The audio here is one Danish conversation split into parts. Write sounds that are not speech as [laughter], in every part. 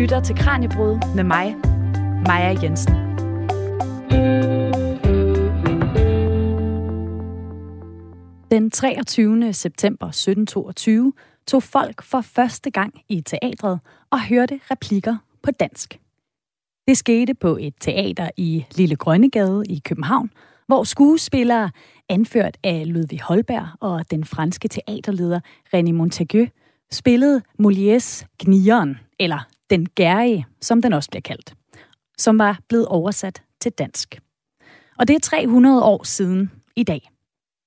lytter til Kranjebrud med mig, Maja Jensen. Den 23. september 1722 tog folk for første gang i teatret og hørte replikker på dansk. Det skete på et teater i Lille Grønnegade i København, hvor skuespillere, anført af Ludvig Holberg og den franske teaterleder René Montaigu, spillede Molières Gnieren, eller den Gærige, som den også bliver kaldt, som var blevet oversat til dansk. Og det er 300 år siden i dag.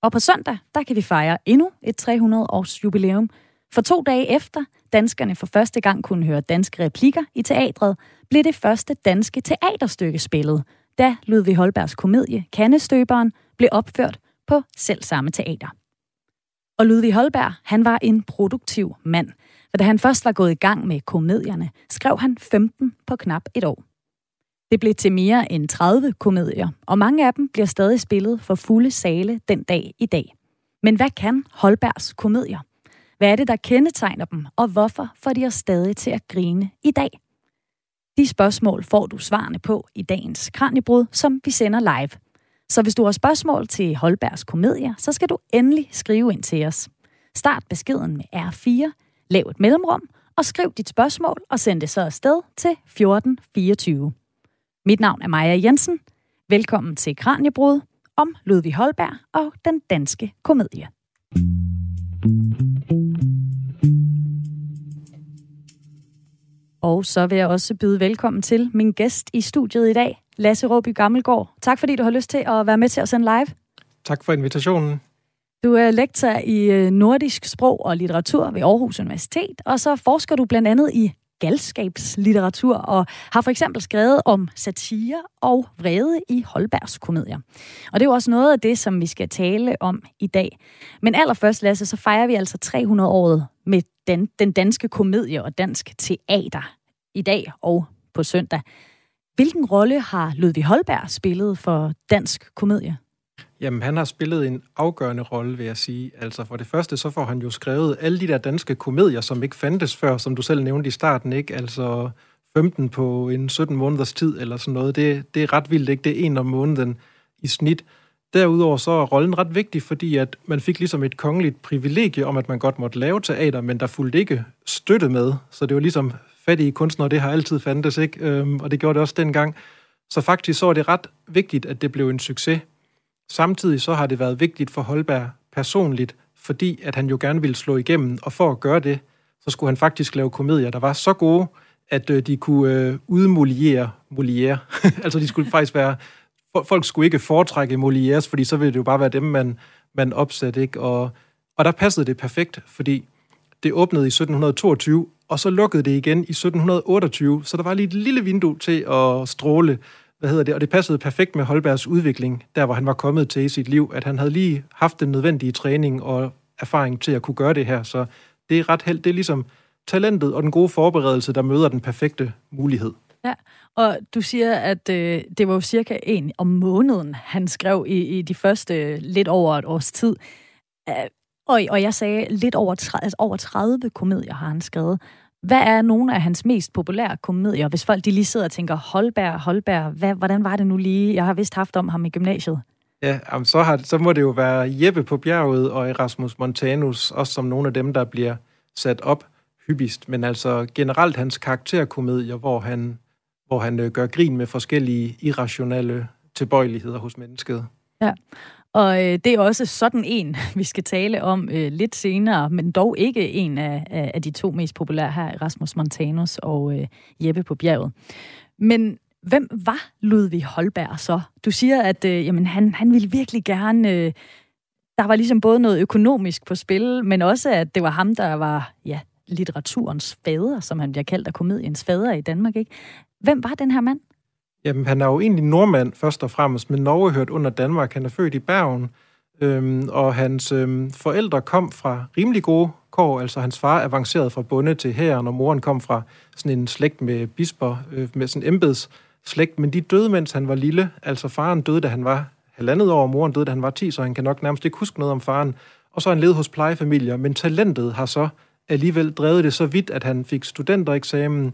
Og på søndag, der kan vi fejre endnu et 300-års jubilæum. For to dage efter, danskerne for første gang kunne høre danske replikker i teatret, blev det første danske teaterstykke spillet, da Ludvig Holbergs komedie Kandestøberen blev opført på selv samme teater. Og Ludvig Holberg, han var en produktiv mand. For da han først var gået i gang med komedierne, skrev han 15 på knap et år. Det blev til mere end 30 komedier, og mange af dem bliver stadig spillet for fulde sale den dag i dag. Men hvad kan Holbergs komedier? Hvad er det, der kendetegner dem, og hvorfor får de os stadig til at grine i dag? De spørgsmål får du svarene på i dagens Kranjebrud, som vi sender live. Så hvis du har spørgsmål til Holbergs komedier, så skal du endelig skrive ind til os. Start beskeden med R4, lav et mellemrum, og skriv dit spørgsmål og send det så afsted til 1424. Mit navn er Maja Jensen. Velkommen til Kranjebrud om Ludvig Holberg og den danske komedie. Og så vil jeg også byde velkommen til min gæst i studiet i dag, Lasse Råby Gammelgaard. Tak fordi du har lyst til at være med til at sende live. Tak for invitationen. Du er lektor i øh, nordisk sprog og litteratur ved Aarhus Universitet, og så forsker du blandt andet i galskabslitteratur og har for eksempel skrevet om satire og vrede i Holbergs komedier. Og det er jo også noget af det, som vi skal tale om i dag. Men allerførst, Lasse, så fejrer vi altså 300-året med den, den danske komedie og dansk teater i dag og på søndag. Hvilken rolle har Ludvig Holberg spillet for dansk komedie? Jamen, han har spillet en afgørende rolle, vil jeg sige. Altså, for det første, så får han jo skrevet alle de der danske komedier, som ikke fandtes før, som du selv nævnte i starten, ikke? Altså, 15 på en 17 måneders tid, eller sådan noget. Det, det er ret vildt, ikke? Det er en om måneden i snit. Derudover så er rollen ret vigtig, fordi at man fik ligesom et kongeligt privilegie om, at man godt måtte lave teater, men der fulgte ikke støtte med. Så det var ligesom fattige kunstnere, det har altid fandtes, ikke? Øhm, og det gjorde det også dengang. Så faktisk så er det ret vigtigt, at det blev en succes. Samtidig så har det været vigtigt for Holberg personligt, fordi at han jo gerne ville slå igennem, og for at gøre det, så skulle han faktisk lave komedier, der var så gode, at øh, de kunne øh, udmoliere Molière. [laughs] altså de skulle faktisk være, folk skulle ikke foretrække Molières, fordi så ville det jo bare være dem, man, man opsatte, ikke? Og, og der passede det perfekt, fordi det åbnede i 1722, og så lukkede det igen i 1728, så der var lige et lille vindue til at stråle hvad hedder det, og det passede perfekt med Holbergs udvikling, der hvor han var kommet til i sit liv, at han havde lige haft den nødvendige træning og erfaring til at kunne gøre det her, så det er ret held, det er ligesom talentet og den gode forberedelse, der møder den perfekte mulighed. Ja, og du siger, at øh, det var jo cirka en om måneden, han skrev i, i de første lidt over et års tid. Øh, og, og jeg sagde, lidt over, 30, altså over 30 komedier har han skrevet. Hvad er nogle af hans mest populære komedier, hvis folk de lige sidder og tænker, Holberg, Holberg, hvad, hvordan var det nu lige? Jeg har vist haft om ham i gymnasiet. Ja, jamen, så, har, så må det jo være Jeppe på bjerget og Erasmus Montanus, også som nogle af dem, der bliver sat op hyppigst. Men altså generelt hans karakterkomedier, hvor han, hvor han øh, gør grin med forskellige irrationelle tilbøjeligheder hos mennesket. Ja, og øh, det er også sådan en, [laughs] vi skal tale om øh, lidt senere, men dog ikke en af, af de to mest populære her, Rasmus Montanus og øh, Jeppe på bjerget. Men hvem var Ludvig Holberg så? Du siger, at øh, jamen, han, han ville virkelig gerne... Øh, der var ligesom både noget økonomisk på spil, men også, at det var ham, der var ja, litteraturens fader, som han bliver kaldt og komediens fader i Danmark. Ikke? Hvem var den her mand? Jamen, han er jo egentlig nordmand først og fremmest, men Norge hørt under Danmark. Han er født i Bergen, øhm, og hans øhm, forældre kom fra rimelig gode kår. Altså, hans far avancerede fra bonde til hæren, og moren kom fra sådan en slægt med bisper, øh, med sådan en embedsslægt. Men de døde, mens han var lille. Altså, faren døde, da han var halvandet år, og moren døde, da han var 10, så han kan nok nærmest ikke huske noget om faren. Og så har han levet hos plejefamilier, men talentet har så alligevel drevet det så vidt, at han fik studentereksamen,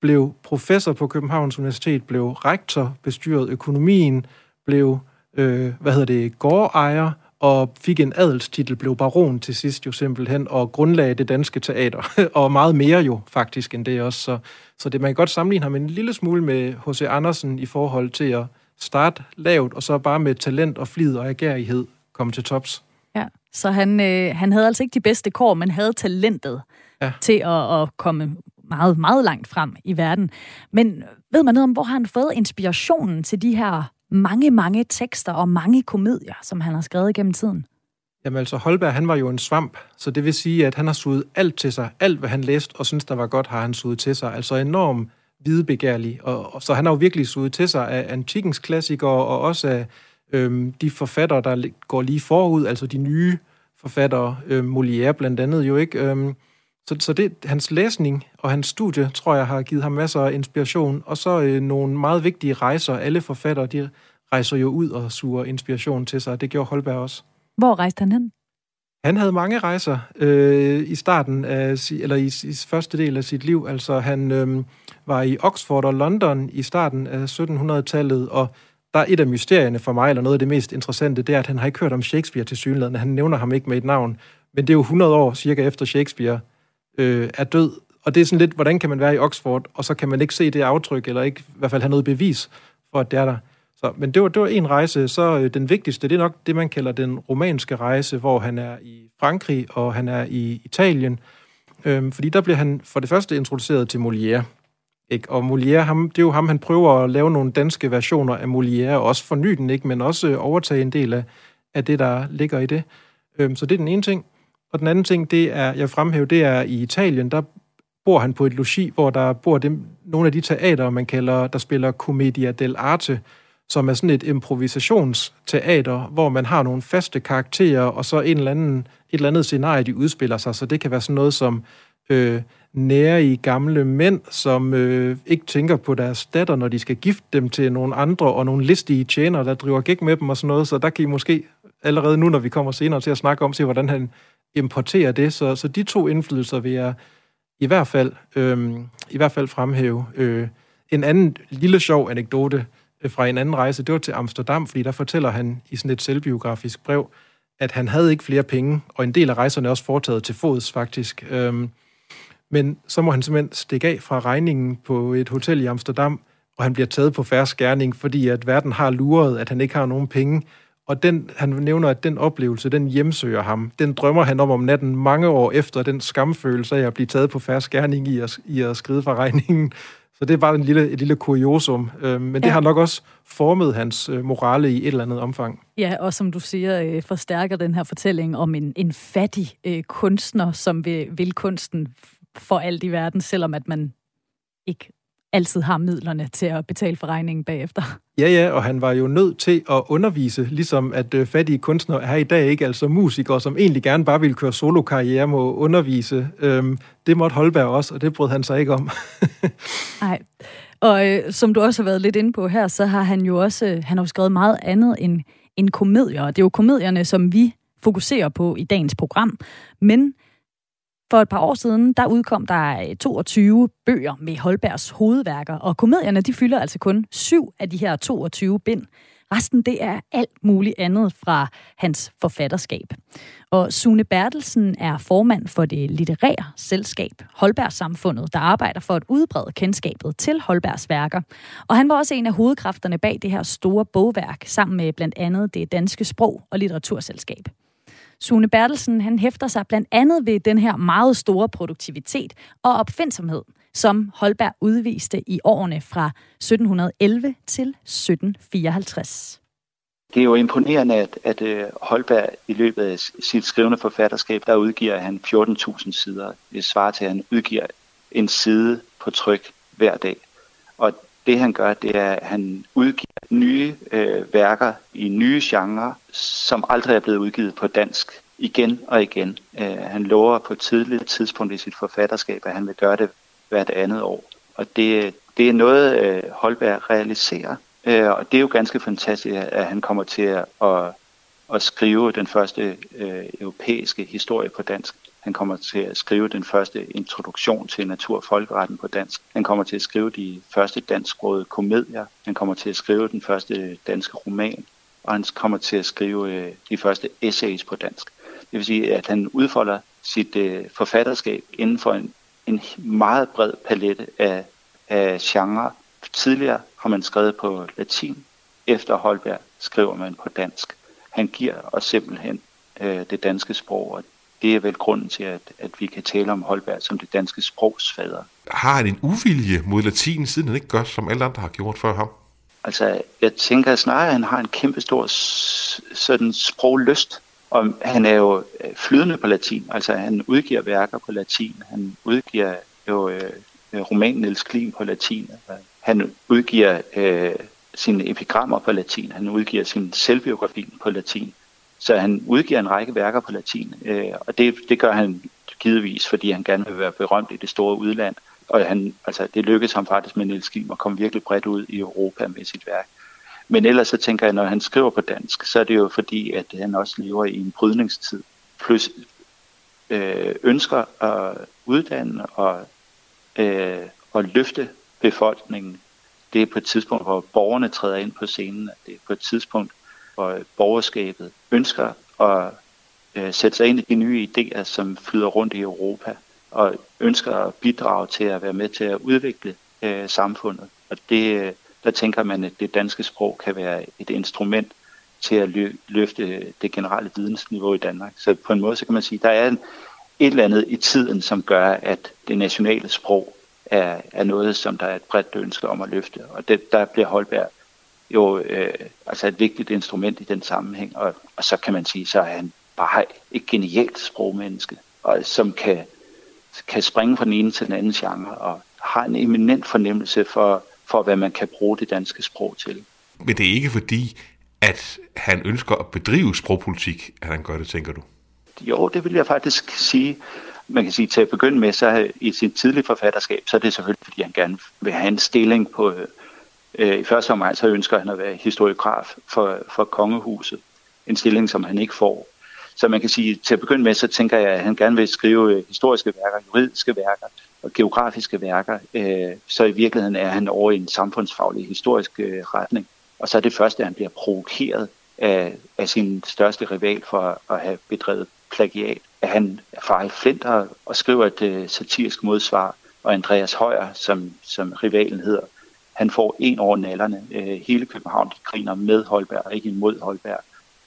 blev professor på Københavns Universitet, blev rektor, bestyrede økonomien, blev, øh, hvad hedder det, gårdejer, og fik en adelstitel, blev baron til sidst jo simpelthen, og grundlagde det danske teater, [laughs] og meget mere jo faktisk end det også. Så, så det, man kan godt sammenligne ham en lille smule med H.C. Andersen i forhold til at starte lavt, og så bare med talent og flid og agerighed komme til tops. Ja, så han, øh, han havde altså ikke de bedste kår, men havde talentet ja. til at, at komme meget, meget langt frem i verden. Men ved man noget om, hvor har han fået inspirationen til de her mange, mange tekster og mange komedier, som han har skrevet gennem tiden? Jamen altså, Holberg, han var jo en svamp, så det vil sige, at han har suget alt til sig. Alt, hvad han læste og synes der var godt, har han suget til sig. Altså enormt hvidebegærlig. Og, og, så han har jo virkelig suget til sig af antikens klassikere, og også af øhm, de forfattere, der går lige forud, altså de nye forfattere, øhm, Molière blandt andet jo ikke. Øhm, så, så det, hans læsning og hans studie, tror jeg, har givet ham masser af inspiration. Og så øh, nogle meget vigtige rejser. Alle forfattere, de rejser jo ud og suger inspiration til sig. Det gjorde Holberg også. Hvor rejste han hen? Han havde mange rejser øh, i starten af, eller i, i første del af sit liv. Altså han øh, var i Oxford og London i starten af 1700-tallet, og der er et af mysterierne for mig, eller noget af det mest interessante, det er, at han har ikke hørt om Shakespeare til synligheden. Han nævner ham ikke med et navn. Men det er jo 100 år cirka efter Shakespeare øh, er død. Og det er sådan lidt, hvordan kan man være i Oxford, og så kan man ikke se det aftryk, eller ikke i hvert fald have noget bevis for, at det er der. Så, men det var, det var en rejse. Så øh, den vigtigste, det er nok det, man kalder den romanske rejse, hvor han er i Frankrig, og han er i Italien. Øh, fordi der bliver han for det første introduceret til Molière. Ikke? Og Molière, ham, det er jo ham, han prøver at lave nogle danske versioner af Molière, og også forny den, ikke? men også overtage en del af, af det, der ligger i det. Øh, så det er den ene ting. Og den anden ting, det er, jeg fremhæver, det er i Italien, der bor han på et logi, hvor der bor dem, nogle af de teater, man kalder, der spiller Commedia dell'arte, som er sådan et improvisationsteater, hvor man har nogle faste karakterer, og så en eller anden, et eller andet scenarie, de udspiller sig. Så det kan være sådan noget som øh, nære i gamle mænd, som øh, ikke tænker på deres datter, når de skal gifte dem til nogle andre, og nogle listige tjenere, der driver gæk med dem og sådan noget. Så der kan I måske allerede nu, når vi kommer senere til at snakke om, se, hvordan han importere det. Så, så de to indflydelser vil jeg i hvert fald, øh, i hvert fald fremhæve. Øh, en anden lille sjov anekdote øh, fra en anden rejse, det var til Amsterdam, fordi der fortæller han i sådan et selvbiografisk brev, at han havde ikke flere penge, og en del af rejserne er også foretaget til fods faktisk. Øh, men så må han simpelthen stikke af fra regningen på et hotel i Amsterdam, og han bliver taget på færre skærning, fordi at verden har luret, at han ikke har nogen penge. Og den, han nævner, at den oplevelse, den hjemsøger ham. Den drømmer han om om natten mange år efter den skamfølelse af at blive taget på færre skærning i at, i at skride fra regningen. Så det er bare en lille, et lille kuriosum. Øh, men ja. det har nok også formet hans øh, morale i et eller andet omfang. Ja, og som du siger, øh, forstærker den her fortælling om en, en fattig øh, kunstner, som vil, vil kunsten for alt i verden, selvom at man ikke altid har midlerne til at betale for regningen bagefter. Ja, ja, og han var jo nødt til at undervise, ligesom at øh, fattige kunstnere er i dag ikke, altså musikere, som egentlig gerne bare ville køre solokarriere, må undervise. Øhm, det måtte Holberg også, og det brød han sig ikke om. [laughs] Nej. Og øh, som du også har været lidt inde på her, så har han jo også øh, han har jo skrevet meget andet end, end komedier. Det er jo komedierne, som vi fokuserer på i dagens program. Men for et par år siden, der udkom der øh, 22 bøger med Holbergs hovedværker, og komedierne de fylder altså kun syv af de her 22 bind. Resten det er alt muligt andet fra hans forfatterskab. Og Sune Bertelsen er formand for det litterære selskab Holbergssamfundet, der arbejder for at udbrede kendskabet til Holbergs værker. Og han var også en af hovedkræfterne bag det her store bogværk, sammen med blandt andet det danske sprog- og litteraturselskab. Sune Bertelsen han hæfter sig blandt andet ved den her meget store produktivitet og opfindsomhed, som Holberg udviste i årene fra 1711 til 1754. Det er jo imponerende, at, at øh, Holberg i løbet af sit skrivende forfatterskab, der udgiver han 14.000 sider. Det svarer til, at han udgiver en side på tryk hver dag. Og det han gør, det er, at han udgiver nye øh, værker i nye genrer, som aldrig er blevet udgivet på dansk igen og igen. Øh, han lover på et tidligt tidspunkt i sit forfatterskab, at han vil gøre det hvert andet år. Og det, det er noget, øh, Holberg realiserer. Øh, og det er jo ganske fantastisk, at han kommer til at, at, at skrive den første øh, europæiske historie på dansk. Han kommer til at skrive den første introduktion til natur- og folkeretten på dansk. Han kommer til at skrive de første dansksprogede komedier. Han kommer til at skrive den første danske roman. Og han kommer til at skrive øh, de første essays på dansk. Det vil sige, at han udfolder sit øh, forfatterskab inden for en, en meget bred palette af, af genre. Tidligere har man skrevet på latin. Efter Holberg skriver man på dansk. Han giver os simpelthen øh, det danske sprog, og det er vel grunden til, at, at vi kan tale om Holberg som det danske sprogsfader. Har han en uvilje mod latin, siden han ikke gør, som alle andre har gjort før ham? Altså, jeg tænker snarere, at han har en kæmpe stor sådan sproglyst. Og han er jo øh, flydende på latin. Altså, han udgiver værker på latin. Han udgiver jo øh, romanen Niels Klin på latin. Han udgiver øh, sine epigrammer på latin. Han udgiver sin selvbiografi på latin. Så han udgiver en række værker på latin, øh, og det, det gør han givetvis, fordi han gerne vil være berømt i det store udland. Og han, altså, det lykkedes ham faktisk med Niels Kim at komme virkelig bredt ud i Europa med sit værk. Men ellers så tænker jeg, når han skriver på dansk, så er det jo fordi, at han også lever i en brydningstid. Plus øh, ønsker at uddanne og, øh, og løfte befolkningen. Det er på et tidspunkt, hvor borgerne træder ind på scenen. Det er på et tidspunkt, og borgerskabet ønsker at øh, sætte sig ind i de nye idéer, som flyder rundt i Europa, og ønsker at bidrage til at være med til at udvikle øh, samfundet. Og det, øh, der tænker man, at det danske sprog kan være et instrument til at løfte det generelle vidensniveau i Danmark. Så på en måde så kan man sige, at der er en, et eller andet i tiden, som gør, at det nationale sprog er, er noget, som der er et bredt ønske om at løfte. Og det, der bliver Holberg jo øh, altså et vigtigt instrument i den sammenhæng. Og, og så kan man sige, så er han bare et genialt sprogmenneske, og, som kan, kan springe fra den ene til den anden genre, og har en eminent fornemmelse for, for, hvad man kan bruge det danske sprog til. Men det er ikke fordi, at han ønsker at bedrive sprogpolitik, at han gør det, tænker du? Jo, det vil jeg faktisk sige. Man kan sige, til at begynde med, så i sit tidlige forfatterskab, så er det selvfølgelig, fordi han gerne vil have en stilling på, Øh, I første omgang så ønsker han at være historiograf for, for kongehuset. En stilling, som han ikke får. Så man kan sige, til at begynde med, så tænker jeg, at han gerne vil skrive øh, historiske værker, juridiske værker og geografiske værker. Øh, så i virkeligheden er han over i en samfundsfaglig historisk øh, retning. Og så er det første, at han bliver provokeret af, af sin største rival for at have bedrevet plagiat. At han er Flinter og skriver et øh, satirisk modsvar, og Andreas Højer, som, som rivalen hedder, han får en over nallerne. Øh, hele København griner med Holberg, ikke imod Holberg.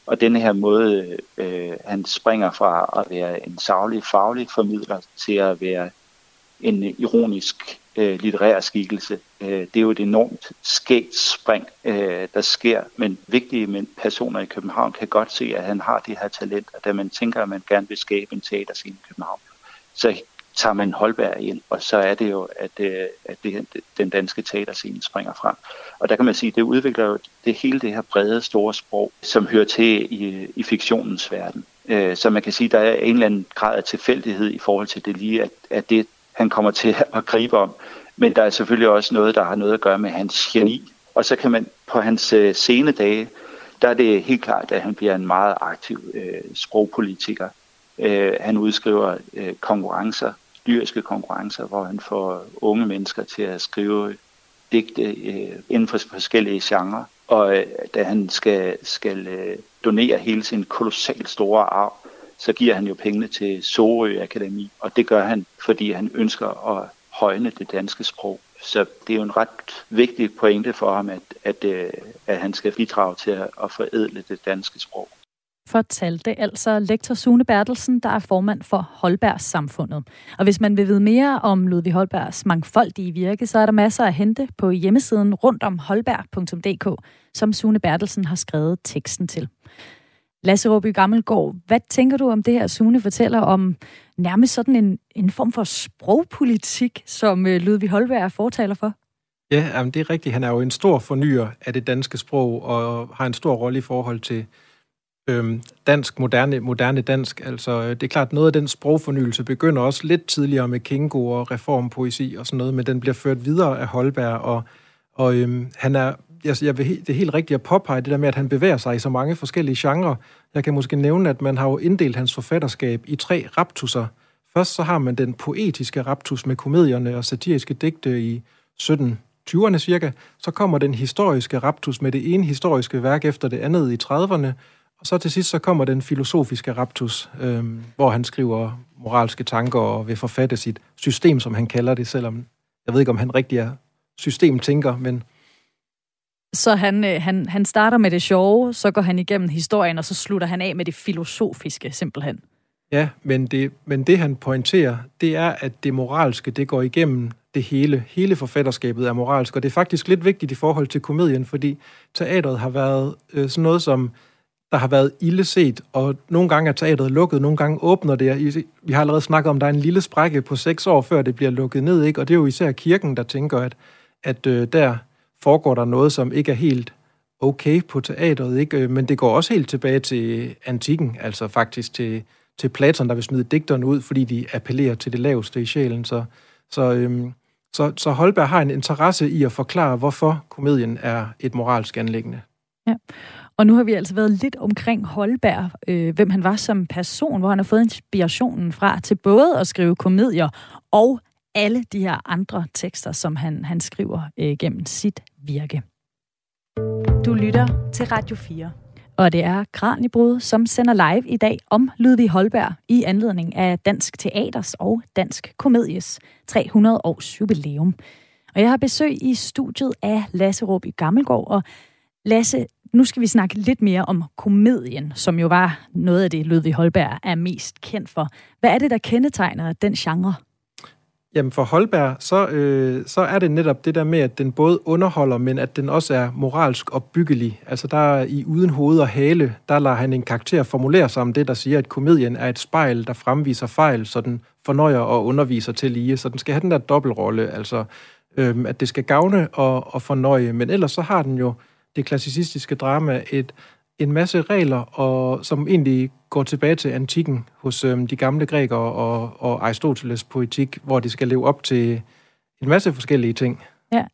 Og denne her måde, øh, han springer fra at være en savlig, faglig formidler til at være en ironisk øh, litterær skikkelse. Øh, det er jo et enormt skægt spring, øh, der sker, men vigtige men personer i København kan godt se, at han har det her talent, og da man tænker, at man gerne vil skabe en teaterscene i København, så tager man Holberg ind, og så er det jo, at, øh, at det, den danske teaterscene springer frem. Og der kan man sige, at det udvikler jo det hele det her brede, store sprog, som hører til i, i fiktionens verden. Øh, så man kan sige, at der er en eller anden grad af tilfældighed i forhold til det lige, at, at det, han kommer til [laughs] at gribe om. Men der er selvfølgelig også noget, der har noget at gøre med hans geni. Og så kan man på hans øh, der er det helt klart, at han bliver en meget aktiv øh, sprogpolitiker. Øh, han udskriver øh, konkurrencer lyriske konkurrencer, hvor han får unge mennesker til at skrive digte øh, inden for forskellige genrer. Og øh, da han skal, skal øh, donere hele sin kolossalt store arv, så giver han jo pengene til Sorø Akademi, og det gør han, fordi han ønsker at højne det danske sprog. Så det er jo en ret vigtig pointe for ham, at, at, øh, at han skal bidrage til at, at forædle det danske sprog fortalte altså lektor Sune Bertelsen, der er formand for Holbergs Samfundet. Og hvis man vil vide mere om Ludvig Holbergs mangfoldige virke, så er der masser at hente på hjemmesiden rundomholberg.dk, som Sune Bertelsen har skrevet teksten til. Lasse Råby Gammelgaard, hvad tænker du om det her, Sune fortæller om nærmest sådan en, en form for sprogpolitik, som øh, Ludvig Holberg er fortaler for? Ja, jamen det er rigtigt. Han er jo en stor fornyer af det danske sprog, og har en stor rolle i forhold til øhm, dansk, moderne, moderne dansk. Altså, øh, det er klart, noget af den sprogfornyelse begynder også lidt tidligere med Kingo og reformpoesi og sådan noget, men den bliver ført videre af Holberg, og, og øhm, han er, jeg, jeg vil, det er helt rigtigt at påpege det der med, at han bevæger sig i så mange forskellige genrer. Jeg kan måske nævne, at man har jo inddelt hans forfatterskab i tre raptusser. Først så har man den poetiske raptus med komedierne og satiriske digte i 1720'erne cirka. Så kommer den historiske raptus med det ene historiske værk efter det andet i 30'erne. Og så til sidst så kommer den filosofiske raptus, øh, hvor han skriver moralske tanker og vil forfatte sit system, som han kalder det, selvom jeg ved ikke, om han rigtig er systemtænker, men... Så han, øh, han, han starter med det sjove, så går han igennem historien, og så slutter han af med det filosofiske, simpelthen. Ja, men det, men det han pointerer, det er, at det moralske, det går igennem det hele. Hele forfatterskabet er moralsk, og det er faktisk lidt vigtigt i forhold til komedien, fordi teatret har været øh, sådan noget, som der har været illeset, og nogle gange er teatret lukket, nogle gange åbner det. Vi har allerede snakket om, at der er en lille sprække på seks år, før det bliver lukket ned, ikke? og det er jo især kirken, der tænker, at, at øh, der foregår der noget, som ikke er helt okay på teatret, ikke? Øh, men det går også helt tilbage til antikken, altså faktisk til, til Platon, der vil smide digterne ud, fordi de appellerer til det laveste i sjælen. Så, så, øhm, så, så Holberg har en interesse i at forklare, hvorfor komedien er et moralsk anlæggende. Ja. Og nu har vi altså været lidt omkring Holberg, øh, hvem han var som person, hvor han har fået inspirationen fra til både at skrive komedier og alle de her andre tekster, som han, han skriver øh, gennem sit virke. Du lytter til Radio 4. Og det er Kranjebrud, som sender live i dag om Ludvig Holberg i anledning af Dansk Teaters og Dansk Komedies 300 års jubilæum. Og jeg har besøg i studiet af Lasse Råby Gammelgaard. Og Lasse, nu skal vi snakke lidt mere om komedien, som jo var noget af det, Ludvig Holberg er mest kendt for. Hvad er det, der kendetegner den genre? Jamen for Holberg, så, øh, så er det netop det der med, at den både underholder, men at den også er moralsk opbyggelig. Altså der i Uden hoved og hale, der lader han en karakter formulere sig om det, der siger, at komedien er et spejl, der fremviser fejl, så den fornøjer og underviser til lige. Så den skal have den der dobbeltrolle, altså øh, at det skal gavne og, og fornøje. Men ellers så har den jo det klassicistiske drama et en masse regler, og, som egentlig går tilbage til antikken hos øhm, de gamle grækere og, og Aristoteles poetik, hvor de skal leve op til en masse forskellige ting. Ja,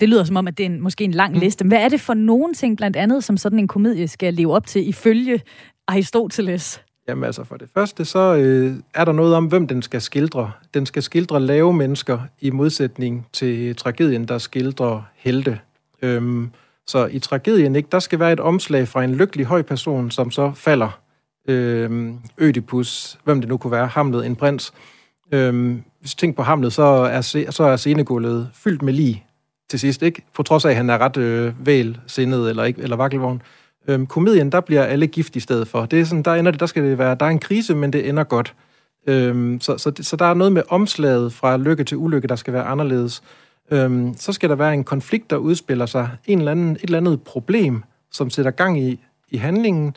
det lyder som om, at det er en, måske en lang mm. liste. Hvad er det for nogle ting, blandt andet, som sådan en komedie skal leve op til ifølge Aristoteles? Jamen altså, for det første, så øh, er der noget om, hvem den skal skildre. Den skal skildre lave mennesker i modsætning til tragedien, der skildrer helte. Øhm, så i tragedien, ikke, der skal være et omslag fra en lykkelig høj person, som så falder. Øhm, Ødipus, hvem det nu kunne være, Hamlet, en prins. Øhm, hvis du tænker på Hamlet, så er, så er scenegulvet fyldt med lig til sidst, ikke? På trods af, at han er ret øh, væl sindet eller, ikke, eller vakkelvogn. Øhm, komedien, der bliver alle gift i stedet for. Det er sådan, der ender det, der skal det være, der er en krise, men det ender godt. Øhm, så, så, så der er noget med omslaget fra lykke til ulykke, der skal være anderledes øhm, så skal der være en konflikt, der udspiller sig, en eller anden, et eller andet problem, som sætter gang i, i handlingen,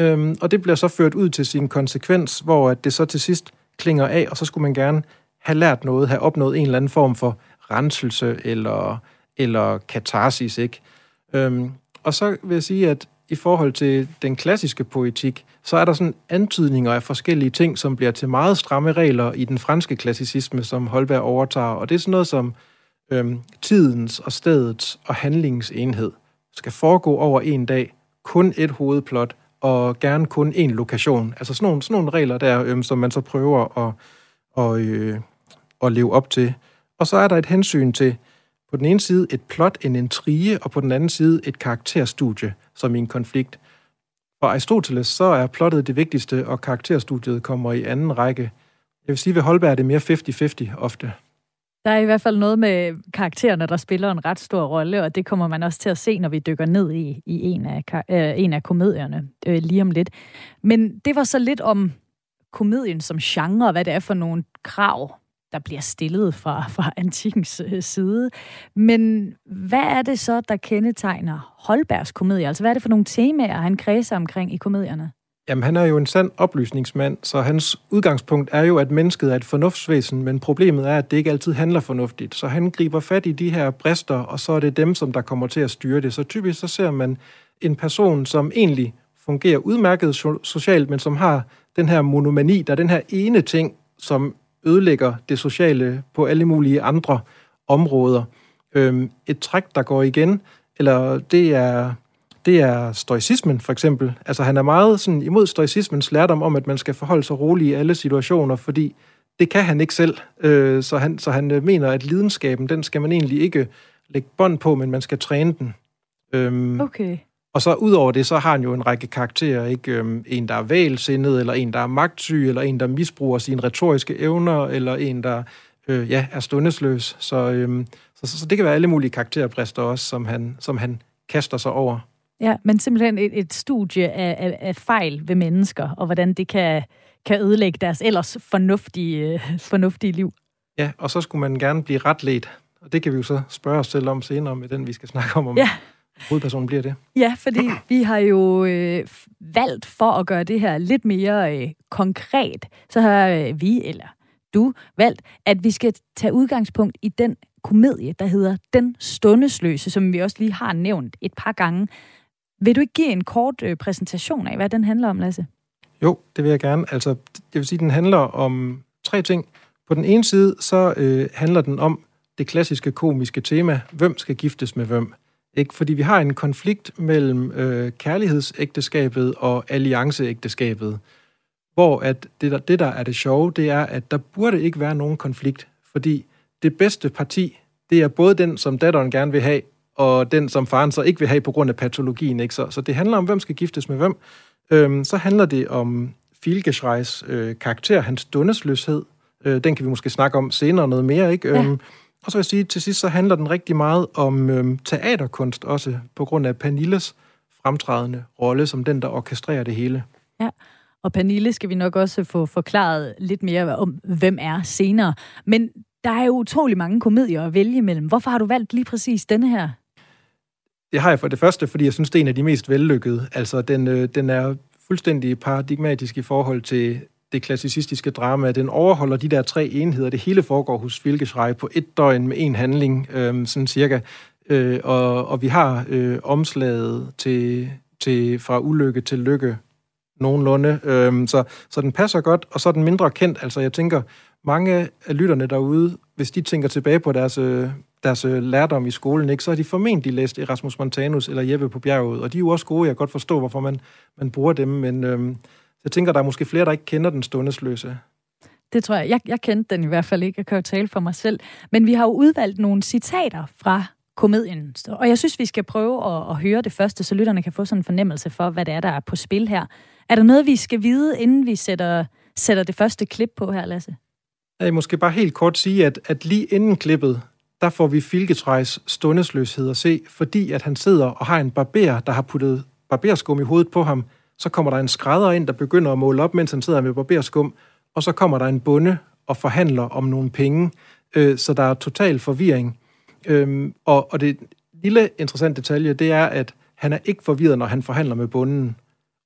øhm, og det bliver så ført ud til sin konsekvens, hvor at det så til sidst klinger af, og så skulle man gerne have lært noget, have opnået en eller anden form for renselse eller, eller katarsis, ikke? Øhm, og så vil jeg sige, at i forhold til den klassiske poetik, så er der sådan antydninger af forskellige ting, som bliver til meget stramme regler i den franske klassicisme, som Holberg overtager. Og det er sådan noget som øhm, tidens og stedets og handlingens enhed skal foregå over en dag, kun et hovedplot, og gerne kun en lokation. Altså sådan nogle, sådan nogle regler der, øhm, som man så prøver at, og, øh, at leve op til. Og så er der et hensyn til, på den ene side et plot, en intrige, og på den anden side et karakterstudie, som i en konflikt. For Aristoteles, så er plottet det vigtigste, og karakterstudiet kommer i anden række. Jeg vil sige, ved Holberg er det mere 50-50 ofte. Der er i hvert fald noget med karaktererne, der spiller en ret stor rolle, og det kommer man også til at se, når vi dykker ned i, i en, af, øh, en af komedierne øh, lige om lidt. Men det var så lidt om komedien som genre, og hvad det er for nogle krav, der bliver stillet fra, fra antikens øh, side. Men hvad er det så, der kendetegner Holbergs komedie? Altså hvad er det for nogle temaer, han kredser omkring i komedierne? Jamen, han er jo en sand oplysningsmand, så hans udgangspunkt er jo, at mennesket er et fornuftsvæsen, men problemet er, at det ikke altid handler fornuftigt. Så han griber fat i de her brister, og så er det dem, som der kommer til at styre det. Så typisk så ser man en person, som egentlig fungerer udmærket socialt, men som har den her monomani, der er den her ene ting, som ødelægger det sociale på alle mulige andre områder. Øhm, et træk, der går igen, eller det er det er stoicismen for eksempel. Altså han er meget sådan imod stoicismens lærdom om, at man skal forholde sig roligt i alle situationer, fordi det kan han ikke selv. Øh, så, han, så han øh, mener, at lidenskaben, den skal man egentlig ikke lægge bånd på, men man skal træne den. Øhm, okay. Og så ud over det, så har han jo en række karakterer. Ikke? Øhm, en, der er valsindet, eller en, der er magtsyg, eller en, der misbruger sine retoriske evner, eller en, der øh, ja, er stundesløs. Så, øhm, så, så, så det kan være alle mulige karakterbrister også, som han, som han kaster sig over. Ja, men simpelthen et, et studie af, af, af fejl ved mennesker, og hvordan det kan, kan ødelægge deres ellers fornuftige, øh, fornuftige liv. Ja, og så skulle man gerne blive retledt. Og det kan vi jo så spørge os selv om senere med den, vi skal snakke om, om ja. hovedpersonen bliver det. Ja, fordi vi har jo øh, valgt for at gøre det her lidt mere øh, konkret, så har øh, vi, eller du, valgt, at vi skal tage udgangspunkt i den komedie, der hedder Den Stundesløse, som vi også lige har nævnt et par gange. Vil du ikke give en kort øh, præsentation af, hvad den handler om, Lasse? Jo, det vil jeg gerne. Altså, jeg vil sige, den handler om tre ting. På den ene side, så øh, handler den om det klassiske komiske tema, hvem skal giftes med hvem? Ikke? Fordi vi har en konflikt mellem øh, kærlighedsægteskabet og allianceægteskabet, hvor at det, der, det, der er det sjove, det er, at der burde ikke være nogen konflikt, fordi det bedste parti, det er både den, som datteren gerne vil have, og den, som faren så ikke vil have på grund af patologien. Ikke? Så, så det handler om, hvem skal giftes med hvem. Øhm, så handler det om Filgeschreis øh, karakter, hans dundesløshed. Øh, den kan vi måske snakke om senere noget mere. Ikke? Ja. Øhm, og så vil jeg sige, til sidst så handler den rigtig meget om øhm, teaterkunst også, på grund af Pernilles fremtrædende rolle som den, der orkestrerer det hele. Ja, og Pernille skal vi nok også få forklaret lidt mere om, hvem er senere. Men der er jo utrolig mange komedier at vælge imellem. Hvorfor har du valgt lige præcis denne her? Det har jeg for det første, fordi jeg synes, det er en af de mest vellykkede. Altså, den, øh, den er fuldstændig paradigmatisk i forhold til det klassicistiske drama. Den overholder de der tre enheder. Det hele foregår hos Filkesrej på et døgn med en handling, øh, sådan cirka. Øh, og, og vi har øh, omslaget til, til fra ulykke til lykke nogenlunde. Øh, så, så den passer godt, og så er den mindre kendt. Altså, jeg tænker, mange af lytterne derude, hvis de tænker tilbage på deres, øh, deres øh, lærdom i skolen, ikke, så har de formentlig læst Erasmus Montanus eller Jeppe på bjerget, og de er jo også gode. Jeg kan godt forstå, hvorfor man, man bruger dem, men øh, jeg tænker, der er måske flere, der ikke kender den stundesløse. Det tror jeg. jeg. Jeg kendte den i hvert fald ikke. Jeg kan jo tale for mig selv. Men vi har jo udvalgt nogle citater fra komedien. Og jeg synes, vi skal prøve at, at høre det første, så lytterne kan få sådan en fornemmelse for, hvad det er, der er på spil her. Er der noget, vi skal vide, inden vi sætter, sætter det første klip på her, Lasse? Jeg måske bare helt kort sige, at, at lige inden klippet, der får vi Filketræs stundesløshed at se, fordi at han sidder og har en barber, der har puttet barberskum i hovedet på ham. Så kommer der en skrædder ind, der begynder at måle op, mens han sidder med barberskum, og så kommer der en bonde og forhandler om nogle penge, øh, så der er total forvirring. Øhm, og, og det lille interessante detalje, det er, at han er ikke forvirret, når han forhandler med bunden.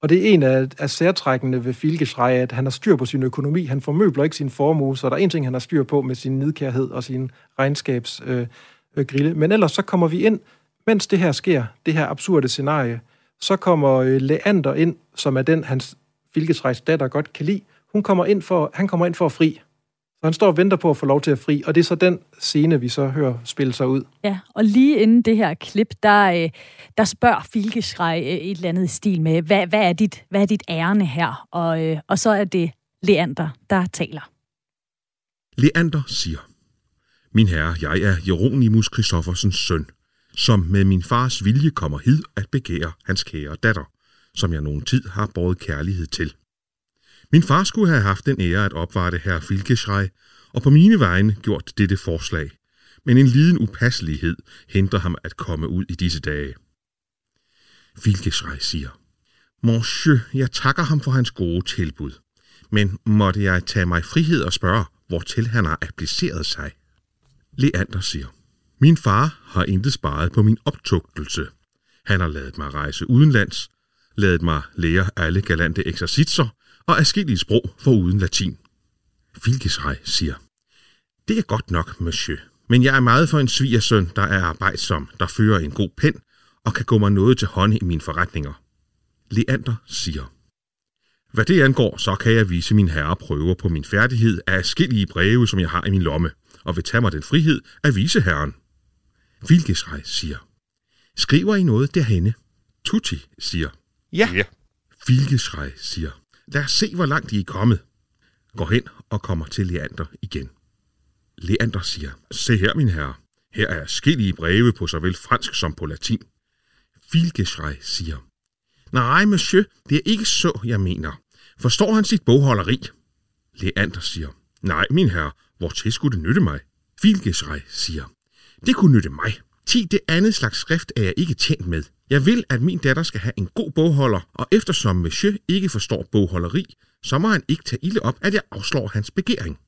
Og det er en af, af særtrækkende ved Filkesrej, at han har styr på sin økonomi. Han formøbler ikke sin formue, så der er en ting, han har styr på med sin nidkærhed og sin regnskabsgrille. Øh, øh, Men ellers så kommer vi ind, mens det her sker, det her absurde scenarie, så kommer øh, Leander ind, som er den, hans Filkesrejs datter godt kan lide. Hun kommer ind for, han kommer ind for at fri. Så han står og venter på at få lov til at fri, og det er så den scene, vi så hører spille sig ud. Ja, og lige inden det her klip, der, øh, der spørger Filkeschrei øh, et eller andet stil med, hvad, hvad, er, dit, hvad er dit ærne her? Og, øh, og så er det Leander, der taler. Leander siger, Min herre, jeg er Jeronimus Christoffersens søn, som med min fars vilje kommer hid at begære hans kære datter, som jeg nogen tid har båret kærlighed til. Min far skulle have haft den ære at opvarte herr Filkeschrei, og på mine vegne gjort dette forslag. Men en liden upasselighed hindrer ham at komme ud i disse dage. Filkeschrei siger, Monsieur, jeg takker ham for hans gode tilbud. Men måtte jeg tage mig frihed og spørge, hvortil han har appliceret sig? Leander siger, min far har intet sparet på min optugtelse. Han har lavet mig rejse udenlands, ladet mig lære alle galante eksercitser og afskillige sprog for uden latin. Filkesrej siger, det er godt nok, monsieur, men jeg er meget for en svigersøn, der er arbejdsom, der fører en god pen og kan gå mig noget til hånd i mine forretninger. Leander siger, hvad det angår, så kan jeg vise min herre prøver på min færdighed af forskellige breve, som jeg har i min lomme, og vil tage mig den frihed at vise herren. Vilkesrej siger, skriver I noget derhenne? Tutti siger, Ja. Ja. Filgeschrei siger, lad os se, hvor langt I er kommet. Går hen og kommer til Leander igen. Leander siger, se her, min herre. Her er skillige breve på såvel fransk som på latin. Filgeschrei siger, nej, monsieur, det er ikke så, jeg mener. Forstår han sit bogholderi? Leander siger, nej, min herre, hvor til skulle det nytte mig? Filgeschrei siger, det kunne nytte mig. Ti det andet slags skrift er jeg ikke tjent med. Jeg vil, at min datter skal have en god bogholder, og eftersom monsieur ikke forstår bogholderi, så må han ikke tage ilde op, at jeg afslår hans begæring.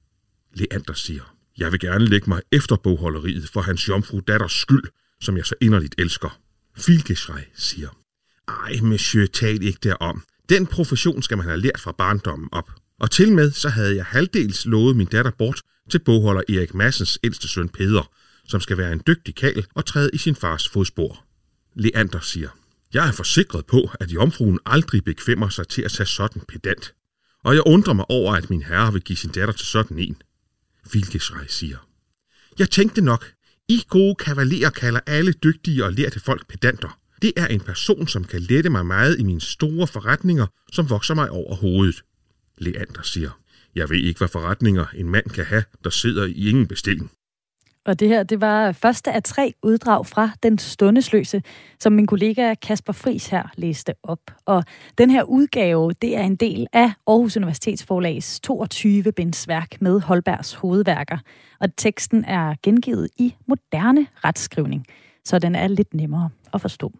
Leander siger, jeg vil gerne lægge mig efter bogholderiet for hans jomfru datters skyld, som jeg så inderligt elsker. Filgeschrei siger, ej, monsieur, tal ikke derom. Den profession skal man have lært fra barndommen op. Og til med, så havde jeg halvdels lovet min datter bort til bogholder Erik Massens ældste søn Peder, som skal være en dygtig kal og træde i sin fars fodspor. Leander siger, jeg er forsikret på, at jomfruen aldrig bekvemmer sig til at tage sådan pedant. Og jeg undrer mig over, at min herre vil give sin datter til sådan en. Filgeschrei siger, jeg tænkte nok, I gode kavalerer kalder alle dygtige og lærte folk pedanter. Det er en person, som kan lette mig meget i mine store forretninger, som vokser mig over hovedet. Leander siger, jeg ved ikke, hvad forretninger en mand kan have, der sidder i ingen bestilling. Og det her, det var første af tre uddrag fra Den Stundesløse, som min kollega Kasper Fris her læste op. Og den her udgave, det er en del af Aarhus Universitetsforlags 22 bindsværk med Holbergs hovedværker. Og teksten er gengivet i moderne retskrivning, så den er lidt nemmere at forstå.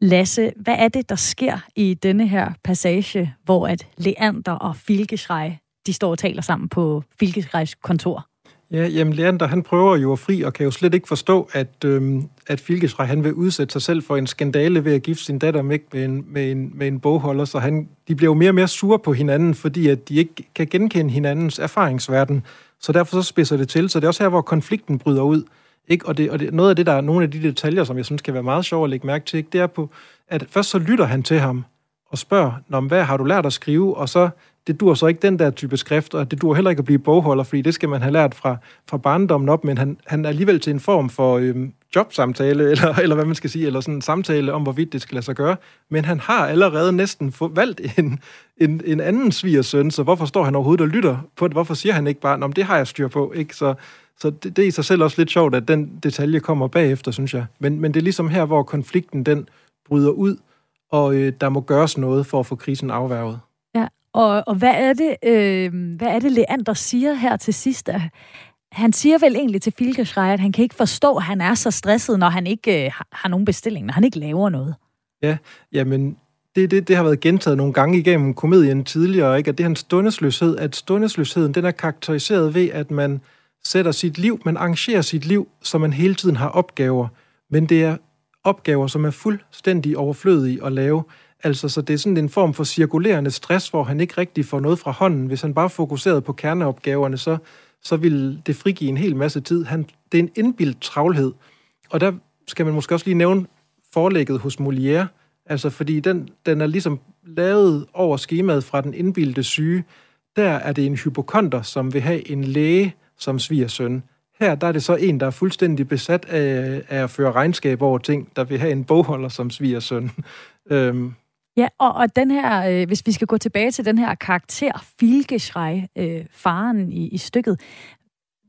Lasse, hvad er det, der sker i denne her passage, hvor at Leander og Filkeschrei, de står og taler sammen på Filgeschreis kontor? Ja, jamen Leander, han prøver jo at fri, og kan jo slet ikke forstå, at, øhm, at Filgesrej, han vil udsætte sig selv for en skandale ved at gifte sin datter med, med, en, med, en, med en bogholder, så han, de bliver jo mere og mere sure på hinanden, fordi at de ikke kan genkende hinandens erfaringsverden, så derfor så spidser det til, så det er også her, hvor konflikten bryder ud. Ikke? Og, det, og det, noget af det, der er nogle af de detaljer, som jeg synes kan være meget sjovt at lægge mærke til, ikke? det er på, at først så lytter han til ham, og spørger, Nå, hvad har du lært at skrive? Og så, det dur så ikke den der type skrift, og det dur heller ikke at blive bogholder, fordi det skal man have lært fra, fra barndommen op, men han, han er alligevel til en form for øhm, jobsamtale, [laughs] eller, eller hvad man skal sige, eller sådan en samtale om, hvorvidt det skal lade sig gøre. Men han har allerede næsten få, valgt en, en, en anden svigersøn, så hvorfor står han overhovedet og lytter på det? Hvorfor siger han ikke bare, Nå, det har jeg styr på, ikke? Så, så det, det er i sig selv også lidt sjovt, at den detalje kommer bagefter, synes jeg. Men, men det er ligesom her, hvor konflikten den bryder ud, og øh, der må gøres noget for at få krisen afværget. Og, og hvad, er det, øh, hvad er det, Leander siger her til sidst? Han siger vel egentlig til Filkeschrei, at han kan ikke forstå, at han er så stresset, når han ikke øh, har nogen bestilling, når han ikke laver noget. Ja, jamen, det, det, det har været gentaget nogle gange igennem komedien tidligere, ikke? at det er en stundesløshed, at stundesløsheden den er karakteriseret ved, at man sætter sit liv, man arrangerer sit liv, så man hele tiden har opgaver, men det er opgaver, som er fuldstændig overflødige at lave. Altså, så det er sådan en form for cirkulerende stress, hvor han ikke rigtig får noget fra hånden. Hvis han bare fokuserede på kerneopgaverne, så, så ville det frigive en hel masse tid. Han, det er en indbildt travlhed. Og der skal man måske også lige nævne forlægget hos Molière, altså fordi den, den er ligesom lavet over skemaet fra den indbildte syge. Der er det en hypokonter, som vil have en læge som svigersøn. Her der er det så en, der er fuldstændig besat af, af at føre regnskab over ting, der vil have en bogholder som svigersøn. øhm. Ja, og, og den her, øh, hvis vi skal gå tilbage til den her karakter, Filgeschrei, øh, faren i, i stykket,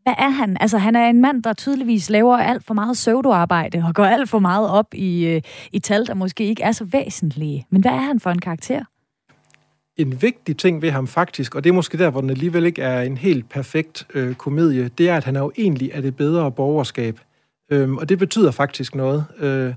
hvad er han? Altså, han er en mand, der tydeligvis laver alt for meget pseudoarbejde og går alt for meget op i, øh, i tal, der måske ikke er så væsentlige. Men hvad er han for en karakter? en vigtig ting ved ham faktisk, og det er måske der, hvor den alligevel ikke er en helt perfekt øh, komedie, det er, at han er jo egentlig af det bedre borgerskab. Øhm, og det betyder faktisk noget. Øh,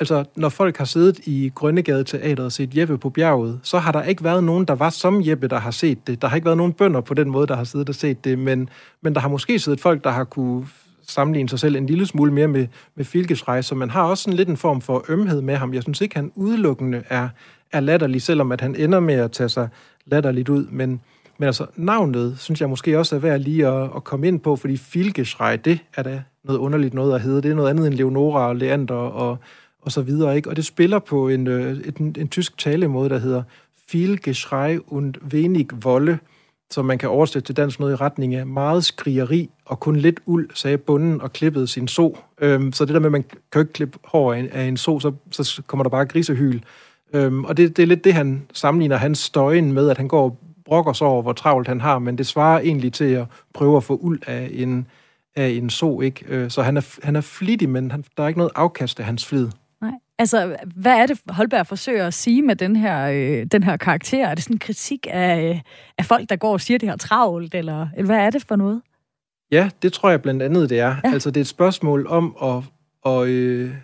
altså, når folk har siddet i Grønnegade Teater og set Jeppe på bjerget, så har der ikke været nogen, der var som Jeppe, der har set det. Der har ikke været nogen bønder på den måde, der har siddet og set det, men, men der har måske siddet folk, der har kunne sammenligne sig selv en lille smule mere med, med Filkesrej, så man har også sådan lidt en form for ømhed med ham. Jeg synes ikke, han udelukkende er, er latterlig, selvom at han ender med at tage sig latterligt ud. Men, men altså, navnet synes jeg måske også er værd lige at, at komme ind på, fordi Filgeschrei, det er da noget underligt noget at hedde. Det er noget andet end Leonora og Leander og, og så videre, ikke? Og det spiller på en, øh, en, en, en tysk talemåde, der hedder viel Geschrei und wenig Wolle, som man kan oversætte til dansk noget i retning af meget skrigeri og kun lidt uld, sagde bunden og klippede sin so. Øhm, så det der med, at man kan ikke klippe hår af en, af en so, så, så kommer der bare grisehyl. Øhm, og det, det er lidt det, han sammenligner hans støjen med, at han går og brokker sig over, hvor travlt han har, men det svarer egentlig til at prøve at få uld af en, af en so, ikke? Øh, så han er, han er flittig, men han, der er ikke noget afkast af hans flid. Altså, hvad er det, Holberg forsøger at sige med den her, øh, den her karakter? Er det sådan en kritik af, øh, af folk, der går og siger, det her travlt, eller, eller hvad er det for noget? Ja, det tror jeg blandt andet, det er. Ja. Altså, det er et spørgsmål om at, og, øh,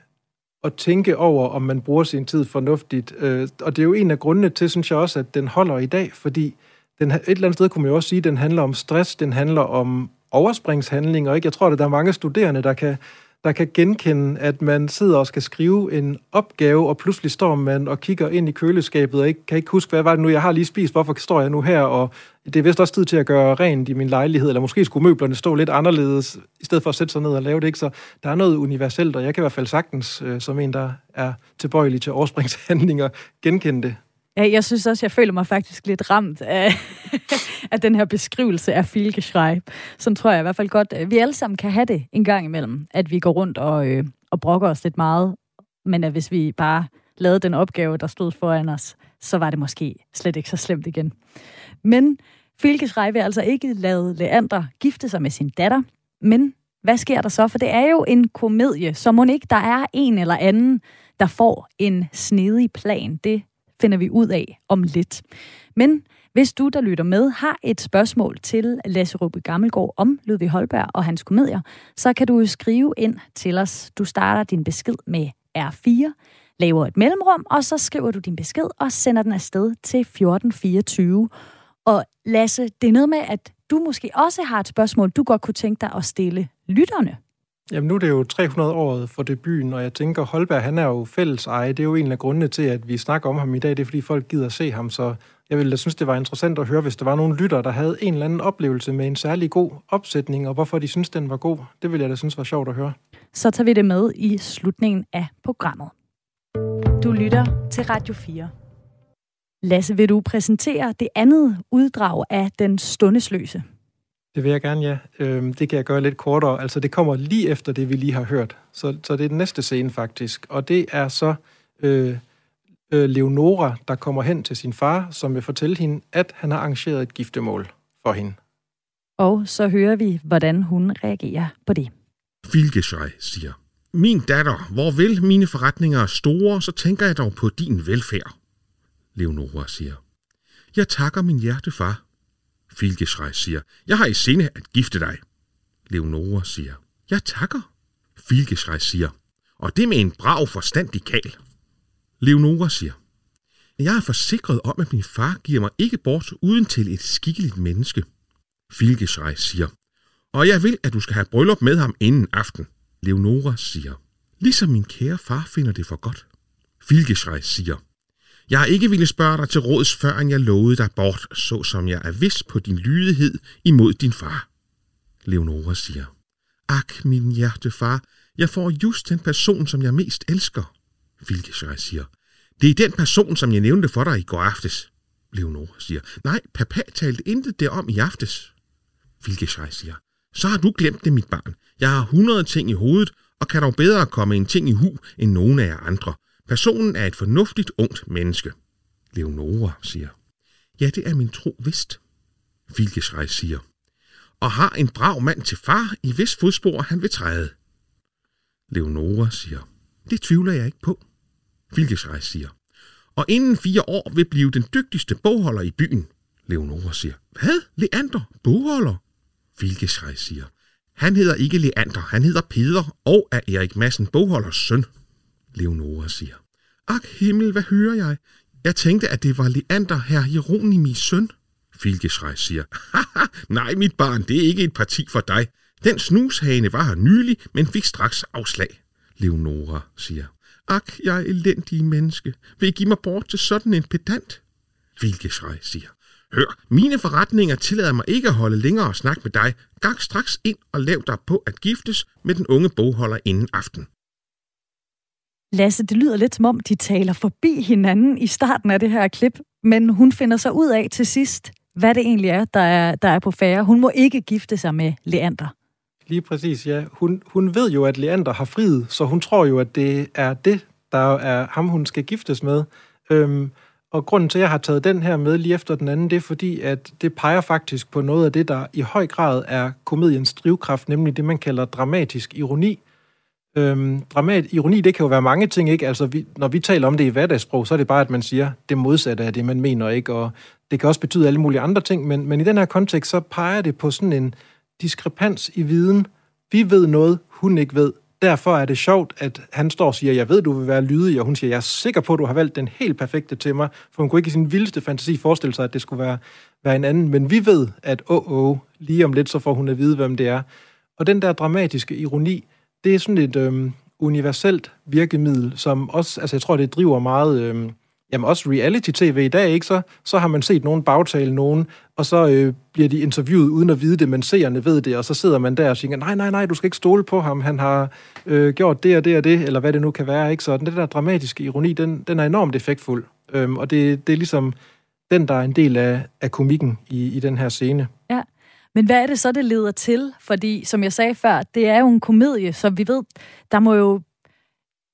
at tænke over, om man bruger sin tid fornuftigt. Øh, og det er jo en af grundene til, synes jeg også, at den holder i dag, fordi den, et eller andet sted kunne man jo også sige, at den handler om stress, den handler om overspringshandlinger. Ikke? Jeg tror, at der er mange studerende, der kan, der kan genkende, at man sidder og skal skrive en opgave, og pludselig står man og kigger ind i køleskabet og ikke, kan ikke huske, hvad var det nu, jeg har lige spist, hvorfor står jeg nu her, og det er vist også tid til at gøre rent i min lejlighed, eller måske skulle møblerne stå lidt anderledes, i stedet for at sætte sig ned og lave det, ikke? Så der er noget universelt, og jeg kan i hvert fald sagtens, øh, som en, der er tilbøjelig til overspringshandlinger, genkende det. Ja, jeg synes også, jeg føler mig faktisk lidt ramt af, [laughs] af den her beskrivelse af Filkeschrei. Sådan tror jeg i hvert fald godt, vi alle sammen kan have det en gang imellem, at vi går rundt og, øh, og brokker os lidt meget, men at hvis vi bare lavede den opgave, der stod foran os, så var det måske slet ikke så slemt igen. Men Filkeschrei vil altså ikke lade Leander gifte sig med sin datter, men hvad sker der så? For det er jo en komedie, så må ikke der er en eller anden, der får en snedig plan. Det finder vi ud af om lidt. Men hvis du, der lytter med, har et spørgsmål til Lasse Ruppe Gammelgaard om Ludvig Holberg og hans komedier, så kan du skrive ind til os. Du starter din besked med R4, laver et mellemrum, og så skriver du din besked og sender den afsted til 1424. Og Lasse, det er noget med, at du måske også har et spørgsmål, du godt kunne tænke dig at stille lytterne. Jamen nu er det jo 300-året for debuten, og jeg tænker, Holberg han er jo fælles eje. Det er jo en af grundene til, at vi snakker om ham i dag. Det er, fordi folk gider se ham. Så jeg ville da synes, det var interessant at høre, hvis der var nogle lytter, der havde en eller anden oplevelse med en særlig god opsætning, og hvorfor de synes, den var god. Det ville jeg da synes var sjovt at høre. Så tager vi det med i slutningen af programmet. Du lytter til Radio 4. Lasse, vil du præsentere det andet uddrag af Den Stundesløse? Det vil jeg gerne, ja. Øhm, det kan jeg gøre lidt kortere. Altså, det kommer lige efter det, vi lige har hørt. Så, så det er den næste scene, faktisk. Og det er så øh, øh, Leonora, der kommer hen til sin far, som vil fortælle hende, at han har arrangeret et giftemål for hende. Og så hører vi, hvordan hun reagerer på det. Filgeschrei siger, Min datter, hvor vil mine forretninger er store, så tænker jeg dog på din velfærd. Leonora siger, Jeg takker min hjertefar, Filgeschrei siger, jeg har i sinde at gifte dig. Leonora siger, jeg takker. Filgeschrei siger, og det med en brav forstandig kal. Leonora siger, jeg er forsikret om, at min far giver mig ikke bort uden til et skikkeligt menneske. Filgeschrei siger, og jeg vil, at du skal have bryllup med ham inden aften. Leonora siger, ligesom min kære far finder det for godt. Filgeschrei siger, jeg har ikke ville spørge dig til råds, før jeg lovede dig bort, så som jeg er vis på din lydighed imod din far. Leonora siger, Ak, min hjertefar, jeg får just den person, som jeg mest elsker. Filkeschrei siger, det er den person, som jeg nævnte for dig i går aftes. Leonora siger, nej, papa talte intet derom i aftes. Filkeschrei siger, så har du glemt det, mit barn. Jeg har hundrede ting i hovedet, og kan dog bedre komme en ting i hu end nogen af jer andre. Personen er et fornuftigt ungt menneske. Leonora siger, ja, det er min tro vist. Vilkesrej siger, og har en brav mand til far, i hvis fodspor han vil træde. Leonora siger, det tvivler jeg ikke på. Vilkesrej siger, og inden fire år vil blive den dygtigste bogholder i byen. Leonora siger, hvad? Leander? Bogholder? Vilkesrej siger, han hedder ikke Leander, han hedder Peder og er Erik Madsen bogholders søn. Leonora siger, Ak himmel, hvad hører jeg? Jeg tænkte, at det var Leander, herr Jeronimis søn. Filkeschrei siger, Haha, nej mit barn, det er ikke et parti for dig. Den snushane var her nylig, men fik straks afslag. Leonora siger, Ak, jeg er elendig menneske. Vil I give mig bort til sådan en pedant? Filkeschrei siger, Hør, mine forretninger tillader mig ikke at holde længere snak med dig. Gang straks ind og lav dig på at giftes med den unge bogholder inden aften. Lasse, det lyder lidt som om, de taler forbi hinanden i starten af det her klip, men hun finder sig ud af til sidst, hvad det egentlig er, der er, der er på færre. Hun må ikke gifte sig med Leander. Lige præcis, ja. Hun, hun ved jo, at Leander har friet, så hun tror jo, at det er det, der er ham, hun skal giftes med. Øhm, og grunden til, at jeg har taget den her med lige efter den anden, det er fordi, at det peger faktisk på noget af det, der i høj grad er komediens drivkraft, nemlig det, man kalder dramatisk ironi. Øhm, dramat, ironi, det kan jo være mange ting, ikke? Altså, vi, når vi taler om det i hverdagssprog, så er det bare, at man siger det modsatte af det, man mener, ikke? Og det kan også betyde alle mulige andre ting, men, men i den her kontekst, så peger det på sådan en diskrepans i viden. Vi ved noget, hun ikke ved. Derfor er det sjovt, at han står og siger, jeg ved, du vil være lydig, og hun siger, jeg er sikker på, at du har valgt den helt perfekte til mig, for hun kunne ikke i sin vildeste fantasi forestille sig, at det skulle være, være en anden. Men vi ved, at åh, oh, oh, lige om lidt, så får hun at vide, hvem det er. Og den der dramatiske ironi, det er sådan et øhm, universelt virkemiddel, som også, altså jeg tror, det driver meget, øhm, jamen også reality-tv i dag, ikke? Så, så har man set nogen bagtale nogen, og så øh, bliver de interviewet uden at vide det, men seerne ved det, og så sidder man der og siger, nej, nej, nej, du skal ikke stole på ham, han har øh, gjort det og det og det, eller hvad det nu kan være, ikke? Så den der dramatiske ironi, den, den er enormt effektfuld, øhm, og det, det er ligesom den, der er en del af, af komikken i, i den her scene. Ja. Men hvad er det så, det leder til? Fordi, som jeg sagde før, det er jo en komedie, så vi ved, der må jo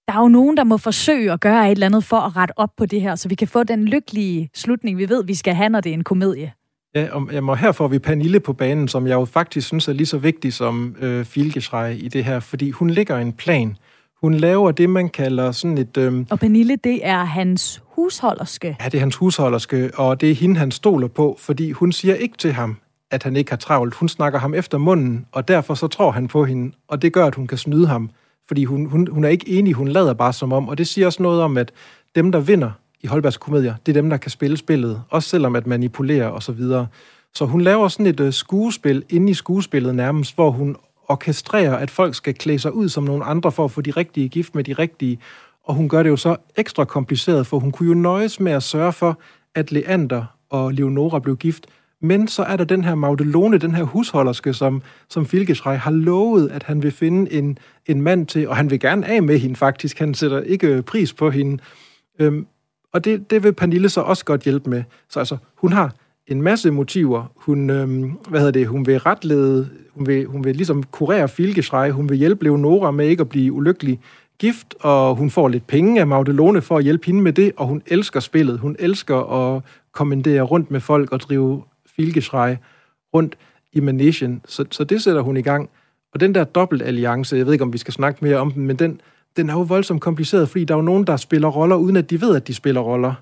der er jo nogen, der må forsøge at gøre et eller andet for at rette op på det her, så vi kan få den lykkelige slutning, vi ved, vi skal have, når det er en komedie. Ja, og må, her får vi Pernille på banen, som jeg jo faktisk synes er lige så vigtig som øh, Filgeschrei i det her, fordi hun lægger en plan. Hun laver det, man kalder sådan et... Øh, og Pernille, det er hans husholderske. Ja, det er hans husholderske, og det er hende, han stoler på, fordi hun siger ikke til ham, at han ikke har travlt. Hun snakker ham efter munden, og derfor så tror han på hende, og det gør, at hun kan snyde ham. Fordi hun, hun, hun er ikke enig, hun lader bare som om, og det siger også noget om, at dem, der vinder i Holbergs komedier, det er dem, der kan spille spillet, også selvom at manipulere og så videre. Så hun laver sådan et øh, skuespil inde i skuespillet nærmest, hvor hun orkestrerer, at folk skal klæde sig ud som nogle andre for at få de rigtige gift med de rigtige. Og hun gør det jo så ekstra kompliceret, for hun kunne jo nøjes med at sørge for, at Leander og Leonora blev gift, men så er der den her Magdalone, den her husholderske, som, som Filgeschrei har lovet, at han vil finde en, en mand til, og han vil gerne af med hende faktisk. Han sætter ikke øh, pris på hende. Øhm, og det, det vil Pernille så også godt hjælpe med. Så altså, hun har en masse motiver. Hun, øhm, hvad hedder det, hun vil retlede, hun vil, hun vil ligesom kurere Filgeschrei, hun vil hjælpe Leonora med ikke at blive ulykkelig gift, og hun får lidt penge af Magdalone for at hjælpe hende med det, og hun elsker spillet. Hun elsker at kommandere rundt med folk og drive Filgeschrei rundt i Manesien. Så, så det sætter hun i gang. Og den der dobbeltalliance, jeg ved ikke, om vi skal snakke mere om den, men den, den er jo voldsomt kompliceret, fordi der er jo nogen, der spiller roller, uden at de ved, at de spiller roller.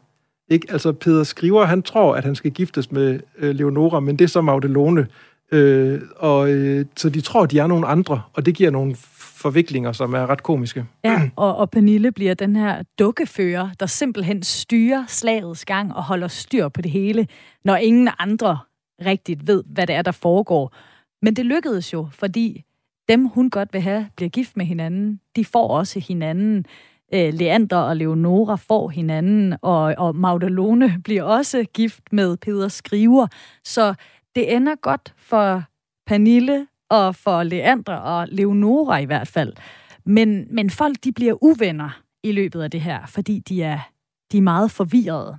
Ikke? Altså, Peter Skriver, han tror, at han skal giftes med øh, Leonora, men det er så Magdalone. Øh, og, øh, så de tror, de er nogle andre, og det giver nogle forviklinger, som er ret komiske. Ja, og, og Pernille bliver den her dukkefører, der simpelthen styrer slagets gang og holder styr på det hele, når ingen andre rigtigt ved, hvad det er, der foregår. Men det lykkedes jo, fordi dem, hun godt vil have, bliver gift med hinanden. De får også hinanden. Øh, Leander og Leonora får hinanden, og, og Magdalone bliver også gift med Peder Skriver. Så det ender godt for Pernille og for Leandre og Leonora i hvert fald. Men, men folk de bliver uvenner i løbet af det her, fordi de er, de er meget forvirrede.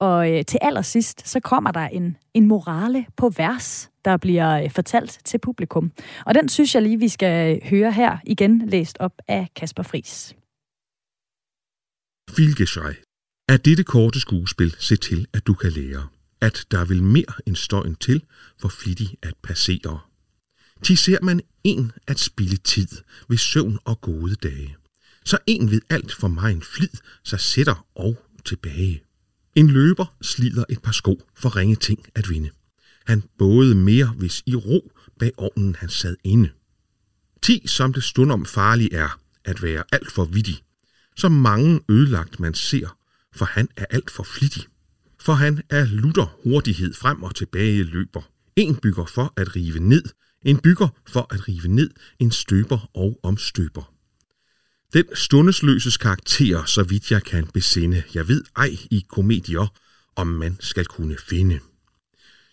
Og øh, til allersidst, så kommer der en, en morale på vers, der bliver øh, fortalt til publikum. Og den synes jeg lige, vi skal øh, høre her igen, læst op af Kasper Fris. Filgeschrei. Af dette korte skuespil se til, at du kan lære, at der vil mere end støjen til for flittig at passere. Ti ser man en at spille tid ved søvn og gode dage. Så en ved alt for mig en flid, så sætter og tilbage. En løber slider et par sko for ringe ting at vinde. Han både mere, hvis i ro bag ovnen han sad inde. Ti, som det stund om farlig er, at være alt for vittig. Så mange ødelagt man ser, for han er alt for flittig. For han er lutter hurtighed frem og tilbage løber. En bygger for at rive ned, en bygger for at rive ned, en støber og omstøber. Den stundesløses karakter, så vidt jeg kan besinde, jeg ved ej i komedier, om man skal kunne finde.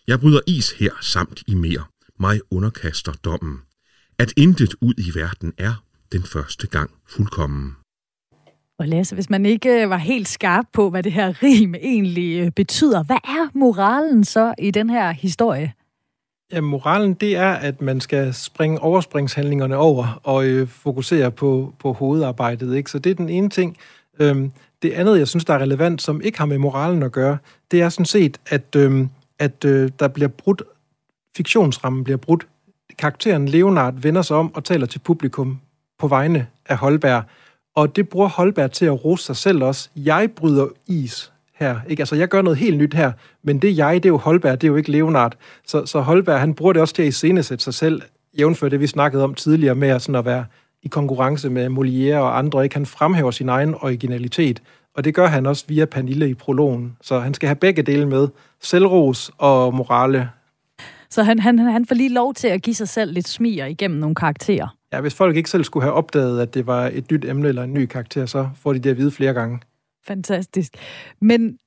Jeg bryder is her samt i mere, mig underkaster dommen, at intet ud i verden er den første gang fuldkommen. Og Lasse, hvis man ikke øh, var helt skarp på, hvad det her rim egentlig øh, betyder, hvad er moralen så i den her historie? Ja, moralen det er, at man skal springe overspringshandlingerne over og øh, fokusere på, på hovedarbejdet. Ikke? Så det er den ene ting. Øhm, det andet, jeg synes, der er relevant, som ikke har med moralen at gøre, det er sådan set, at, øhm, at øh, der bliver brudt, fiktionsrammen bliver brudt. Karakteren Leonard vender sig om og taler til publikum på vegne af Holberg. Og det bruger Holberg til at rose sig selv også. Jeg bryder is her. Ikke? Altså, jeg gør noget helt nyt her, men det jeg, det er jo Holberg, det er jo ikke Leonard. Så, så Holberg, han bruger det også til at iscenesætte sig selv, jævnfør det, vi snakkede om tidligere med at, sådan at være i konkurrence med Molière og andre. Ikke? Han fremhæver sin egen originalitet, og det gør han også via Pernille i prologen. Så han skal have begge dele med, selvros og morale. Så han, han, han får lige lov til at give sig selv lidt smier igennem nogle karakterer. Ja, hvis folk ikke selv skulle have opdaget, at det var et nyt emne eller en ny karakter, så får de det at vide flere gange. Fantastisk. Men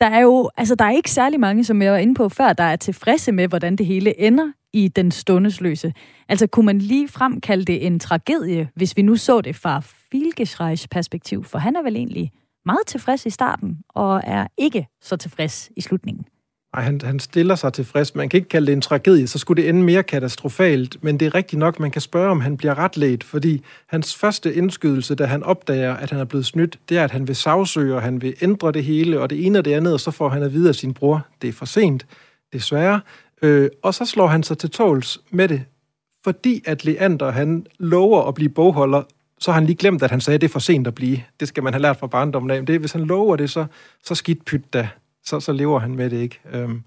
der er jo, altså der er ikke særlig mange, som jeg var inde på før, der er tilfredse med, hvordan det hele ender i den stundesløse. Altså kunne man lige frem kalde det en tragedie, hvis vi nu så det fra Filgeschreis perspektiv, for han er vel egentlig meget tilfreds i starten, og er ikke så tilfreds i slutningen. Nej, han, han stiller sig tilfreds. Man kan ikke kalde det en tragedie, så skulle det ende mere katastrofalt. Men det er rigtigt nok, man kan spørge, om han bliver retledt, fordi hans første indskydelse, da han opdager, at han er blevet snydt, det er, at han vil sagsøge, og han vil ændre det hele, og det ene og det andet, og så får han at vide af sin bror, det er for sent, desværre. Øh, og så slår han sig til tåls med det, fordi at Leander, han lover at blive bogholder, så har han lige glemt, at han sagde, at det er for sent at blive. Det skal man have lært fra barndommen af. Men det, hvis han lover det, så, så skidt pyt da så, så lever han med det ikke. Øhm,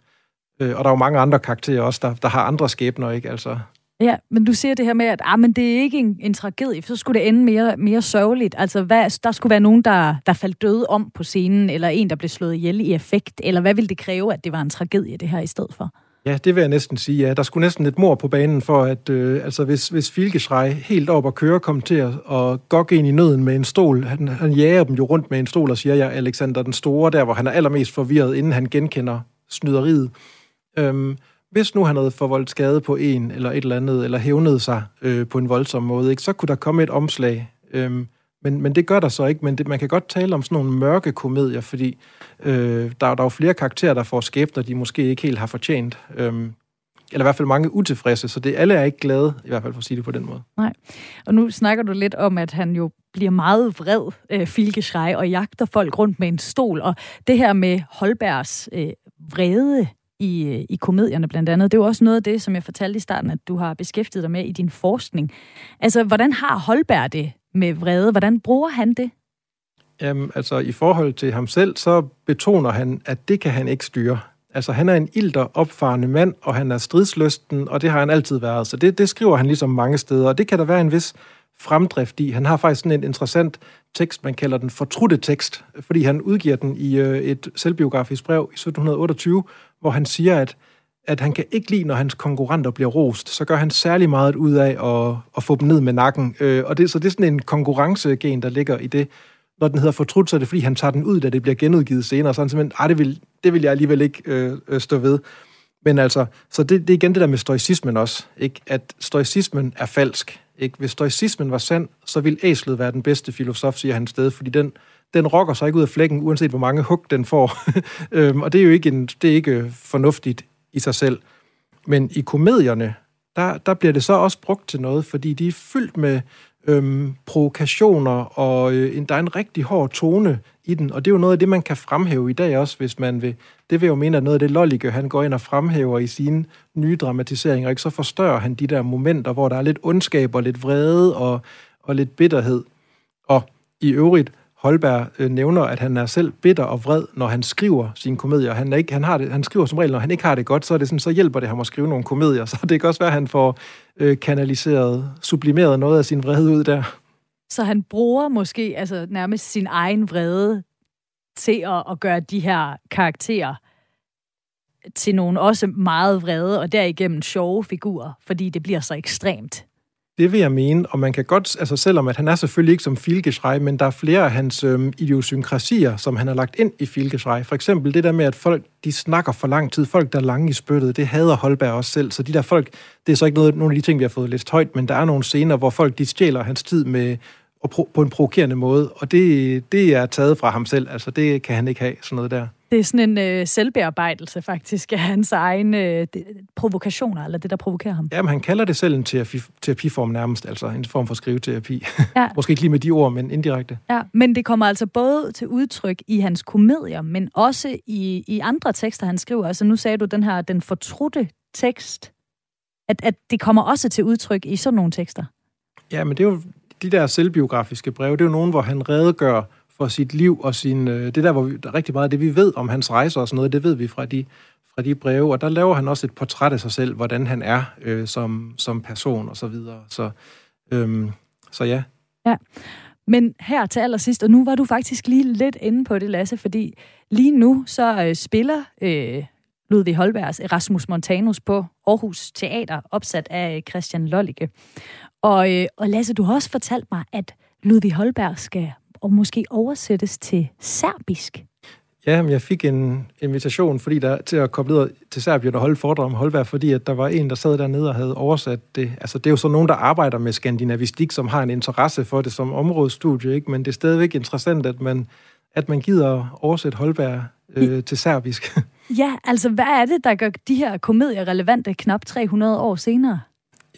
øh, og der er jo mange andre karakterer også, der, der har andre skæbner, ikke? Altså, Ja, men du siger det her med, at ah, men det er ikke en, en tragedie, for så skulle det ende mere, mere sørgeligt. Altså, hvad, der skulle være nogen, der, der faldt døde om på scenen, eller en, der blev slået ihjel i effekt, eller hvad ville det kræve, at det var en tragedie, det her i stedet for? Ja, det vil jeg næsten sige, ja. Der skulle næsten et mor på banen for, at øh, altså, hvis, hvis Filkeschrei helt op og køre kom til at og gokke ind i nøden med en stol, han, han jager dem jo rundt med en stol og siger, ja, Alexander den Store, der hvor han er allermest forvirret, inden han genkender snyderiet. Øhm, hvis nu han havde forvoldt skade på en eller et eller andet, eller hævnet sig øh, på en voldsom måde, ikke, så kunne der komme et omslag. Øhm, men, men det gør der så ikke, men det, man kan godt tale om sådan nogle mørke komedier, fordi øh, der, der er jo flere karakterer, der får skæbner, de måske ikke helt har fortjent. Øhm, eller i hvert fald mange utilfredse, så det, alle er ikke glade, i hvert fald for at sige det på den måde. Nej, og nu snakker du lidt om, at han jo bliver meget vred, øh, Filkeschrei, og jagter folk rundt med en stol, og det her med Holbergs øh, vrede i, øh, i komedierne blandt andet. Det er jo også noget af det, som jeg fortalte i starten, at du har beskæftiget dig med i din forskning. Altså, hvordan har Holberg det med vrede? Hvordan bruger han det? Jamen, altså i forhold til ham selv, så betoner han, at det kan han ikke styre. Altså han er en ilter opfarende mand, og han er stridsløsten, og det har han altid været. Så det, det skriver han ligesom mange steder, og det kan der være en vis fremdrift i. Han har faktisk sådan en interessant tekst, man kalder den fortrudte tekst, fordi han udgiver den i øh, et selvbiografisk brev i 1728, hvor han siger, at, at han kan ikke lide, når hans konkurrenter bliver rost. Så gør han særlig meget ud af at, at få dem ned med nakken. Øh, og det, så det er sådan en konkurrencegen, der ligger i det. Når den hedder fortrudt, så er det, fordi han tager den ud, da det bliver genudgivet senere. Så han simpelthen, det vil, det vil jeg alligevel ikke øh, øh, stå ved. Men altså, så det, det er igen det der med stoicismen også, ikke? at stoicismen er falsk. Ikke? Hvis stoicismen var sand, så ville æslet være den bedste filosof, siger han sted, fordi den, den rokker sig ikke ud af flækken, uanset hvor mange hug den får. [laughs] øhm, og det er jo ikke, en, det er ikke øh, fornuftigt i sig selv. Men i komedierne, der, der bliver det så også brugt til noget, fordi de er fyldt med øhm, provokationer, og øh, en, der er en rigtig hård tone i den, og det er jo noget af det, man kan fremhæve i dag også, hvis man vil. Det vil jo mene, at noget af det Lollige, han går ind og fremhæver i sine nye dramatiseringer, ikke? så forstørrer han de der momenter, hvor der er lidt ondskab og lidt vrede og, og lidt bitterhed. Og i øvrigt, Holberg øh, nævner, at han er selv bitter og vred, når han skriver sine komedier. Han, er ikke, han, har det, han skriver som regel, når han ikke har det godt, så, er det sådan, så hjælper det ham at skrive nogle komedier. [laughs] Så det kan også være, at han får øh, kanaliseret, sublimeret noget af sin vrede ud der. Så han bruger måske altså nærmest sin egen vrede til at, at gøre de her karakterer til nogle også meget vrede og derigennem sjove figurer, fordi det bliver så ekstremt. Det vil jeg mene, og man kan godt, altså selvom at han er selvfølgelig ikke som Filgeschrei, men der er flere af hans øhm, idiosynkrasier, som han har lagt ind i Filgeschrei. For eksempel det der med, at folk de snakker for lang tid, folk der er lange i spyttet, det hader Holberg også selv. Så de der folk, det er så ikke noget, nogle af de ting, vi har fået læst højt, men der er nogle scener, hvor folk de stjæler hans tid med og pro, på en provokerende måde, og det, det er taget fra ham selv. Altså, det kan han ikke have, sådan noget der. Det er sådan en øh, selvbearbejdelse faktisk af hans egne øh, provokationer, eller det, der provokerer ham. Jamen, han kalder det selv en terapi, terapiform nærmest, altså en form for skriveterapi. Ja. [laughs] Måske ikke lige med de ord, men indirekte. Ja, men det kommer altså både til udtryk i hans komedier, men også i, i andre tekster, han skriver. Altså nu sagde du den her, den fortrudte tekst, at, at det kommer også til udtryk i sådan nogle tekster. Ja, men det er jo de der selvbiografiske breve, det er jo nogen, hvor han redegør for sit liv og sin... Øh, det der, hvor vi, der er rigtig meget af det, vi ved om hans rejser og sådan noget, det ved vi fra de, fra de breve, og der laver han også et portræt af sig selv, hvordan han er øh, som, som person og så videre. Så, øhm, så ja. Ja, men her til allersidst, og nu var du faktisk lige lidt inde på det, Lasse, fordi lige nu så øh, spiller øh, Ludvig Holbergs Erasmus Montanus på Aarhus Teater, opsat af øh, Christian Lollicke. Og, øh, og Lasse, du har også fortalt mig, at Ludvig Holberg skal og måske oversættes til serbisk. Ja, men jeg fik en invitation fordi der, til at komme ned til Serbien og holde foredrag om Holberg, fordi at der var en, der sad dernede og havde oversat det. Altså, det er jo så nogen, der arbejder med skandinavistik, som har en interesse for det som områdestudie, ikke? men det er stadigvæk interessant, at man, at man gider oversætte Holberg øh, til serbisk. [laughs] Ja, altså hvad er det, der gør de her komedier relevante knap 300 år senere?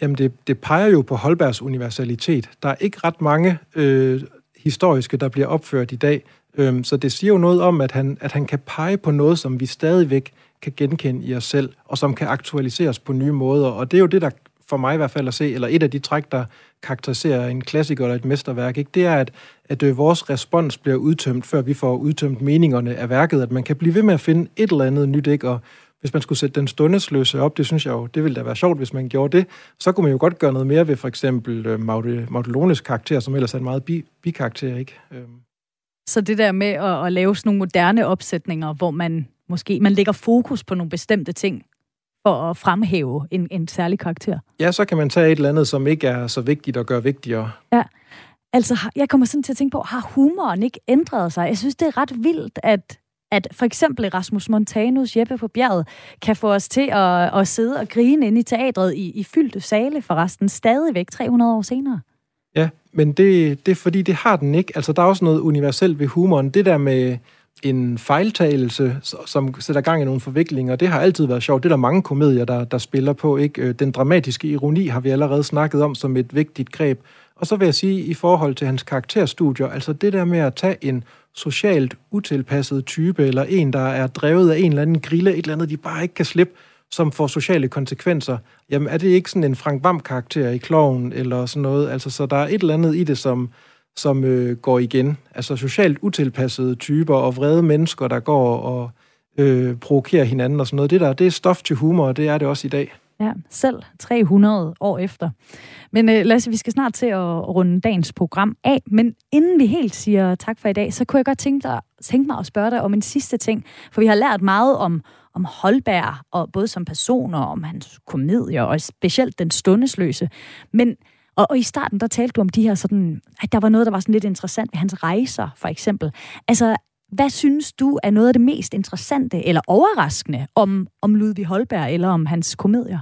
Jamen, det, det peger jo på Holbergs universalitet. Der er ikke ret mange øh, historiske, der bliver opført i dag. Øhm, så det siger jo noget om, at han, at han kan pege på noget, som vi stadigvæk kan genkende i os selv, og som kan aktualiseres på nye måder. Og det er jo det, der for mig i hvert fald at se, eller et af de træk, der karakteriserer en klassiker eller et mesterværk, ikke? det er, at, at øh, vores respons bliver udtømt, før vi får udtømt meningerne af værket, at man kan blive ved med at finde et eller andet nyt, ikke? og hvis man skulle sætte den stundesløse op, det synes jeg jo, det ville da være sjovt, hvis man gjorde det, så kunne man jo godt gøre noget mere ved for eksempel øh, Maudelones karakter, som ellers er en meget bi, bikarakter, ikke? Øhm. Så det der med at, at lave sådan nogle moderne opsætninger, hvor man måske man lægger fokus på nogle bestemte ting, for at fremhæve en, en særlig karakter. Ja, så kan man tage et eller andet, som ikke er så vigtigt at gøre vigtigere. Ja, altså jeg kommer sådan til at tænke på, har humoren ikke ændret sig? Jeg synes, det er ret vildt, at at for eksempel Rasmus Montanus Jeppe på bjerget kan få os til at, at sidde og grine inde i teatret i, i fyldte sale forresten stadigvæk 300 år senere. Ja, men det, det er fordi, det har den ikke. Altså, der er også noget universelt ved humoren. Det der med en fejltagelse, som sætter gang i nogle forviklinger, det har altid været sjovt. Det er der mange komedier, der, der spiller på. ikke. Øh, den dramatiske ironi har vi allerede snakket om som et vigtigt greb. Og så vil jeg sige, i forhold til hans karakterstudier, altså det der med at tage en socialt utilpasset type, eller en, der er drevet af en eller anden grille, et eller andet, de bare ikke kan slippe, som får sociale konsekvenser. Jamen, er det ikke sådan en Frank Vam-karakter i kloven, eller sådan noget? Altså, så der er et eller andet i det, som, som øh, går igen. Altså, socialt utilpassede typer og vrede mennesker, der går og øh, provokerer hinanden og sådan noget. Det der, det er stof til humor, og det er det også i dag. Ja, selv 300 år efter. Men uh, Lasse, vi skal snart til at runde dagens program af, men inden vi helt siger tak for i dag, så kunne jeg godt tænke, dig, tænke mig at spørge dig om en sidste ting, for vi har lært meget om, om Holberg, og både som person og om hans komedier, og specielt Den Stundesløse. Men, og, og i starten, der talte du om de her sådan, at der var noget, der var sådan lidt interessant ved hans rejser, for eksempel. Altså, hvad synes du er noget af det mest interessante eller overraskende om, om Ludvig Holberg eller om hans komedier?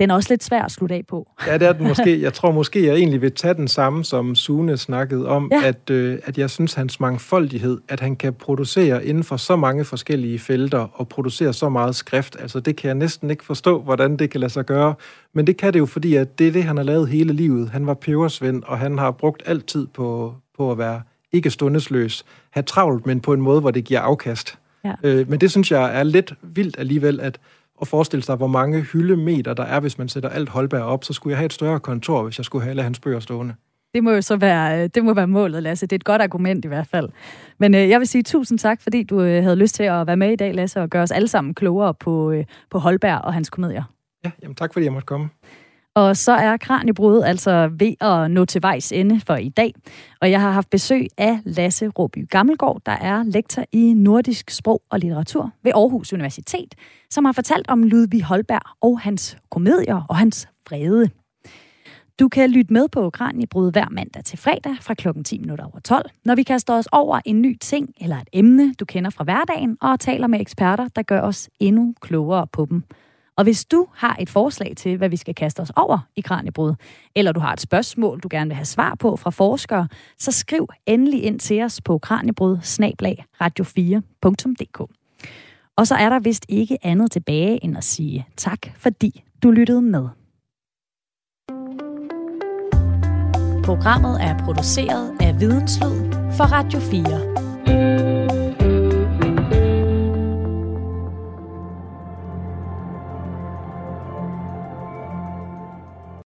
Den er også lidt svær at slutte af på. Ja, det er den måske. [laughs] Jeg tror måske, jeg egentlig vil tage den samme, som Sune snakkede om, ja. at, øh, at jeg synes, hans mangfoldighed, at han kan producere inden for så mange forskellige felter og producere så meget skrift, altså det kan jeg næsten ikke forstå, hvordan det kan lade sig gøre. Men det kan det jo, fordi at det er det, han har lavet hele livet. Han var pebersvend, og han har brugt altid på, på at være ikke stundesløs. Have travlt, men på en måde, hvor det giver afkast. Ja. Øh, men det synes jeg er lidt vildt alligevel, at at forestille sig, hvor mange hyldemeter der er, hvis man sætter alt Holberg op, så skulle jeg have et større kontor, hvis jeg skulle have alle hans bøger stående. Det må jo så være, øh, det må være målet, Lasse. Det er et godt argument i hvert fald. Men øh, jeg vil sige tusind tak, fordi du øh, havde lyst til at være med i dag, Lasse, og gøre os alle sammen klogere på, øh, på Holberg og hans komedier. Ja, jamen tak fordi jeg måtte komme. Og så er Kranjebrud altså ved at nå til vejs ende for i dag. Og jeg har haft besøg af Lasse Råby Gammelgaard, der er lektor i nordisk sprog og litteratur ved Aarhus Universitet, som har fortalt om Ludvig Holberg og hans komedier og hans vrede. Du kan lytte med på Kranjebrud hver mandag til fredag fra kl. 10 minutter over 12, når vi kaster os over en ny ting eller et emne, du kender fra hverdagen, og taler med eksperter, der gør os endnu klogere på dem. Og hvis du har et forslag til, hvad vi skal kaste os over i Kranjebrud, eller du har et spørgsmål, du gerne vil have svar på fra forskere, så skriv endelig ind til os på kranjebrud radio4.dk. Og så er der vist ikke andet tilbage end at sige tak, fordi du lyttede med. Programmet er produceret af Videnslyd for Radio 4.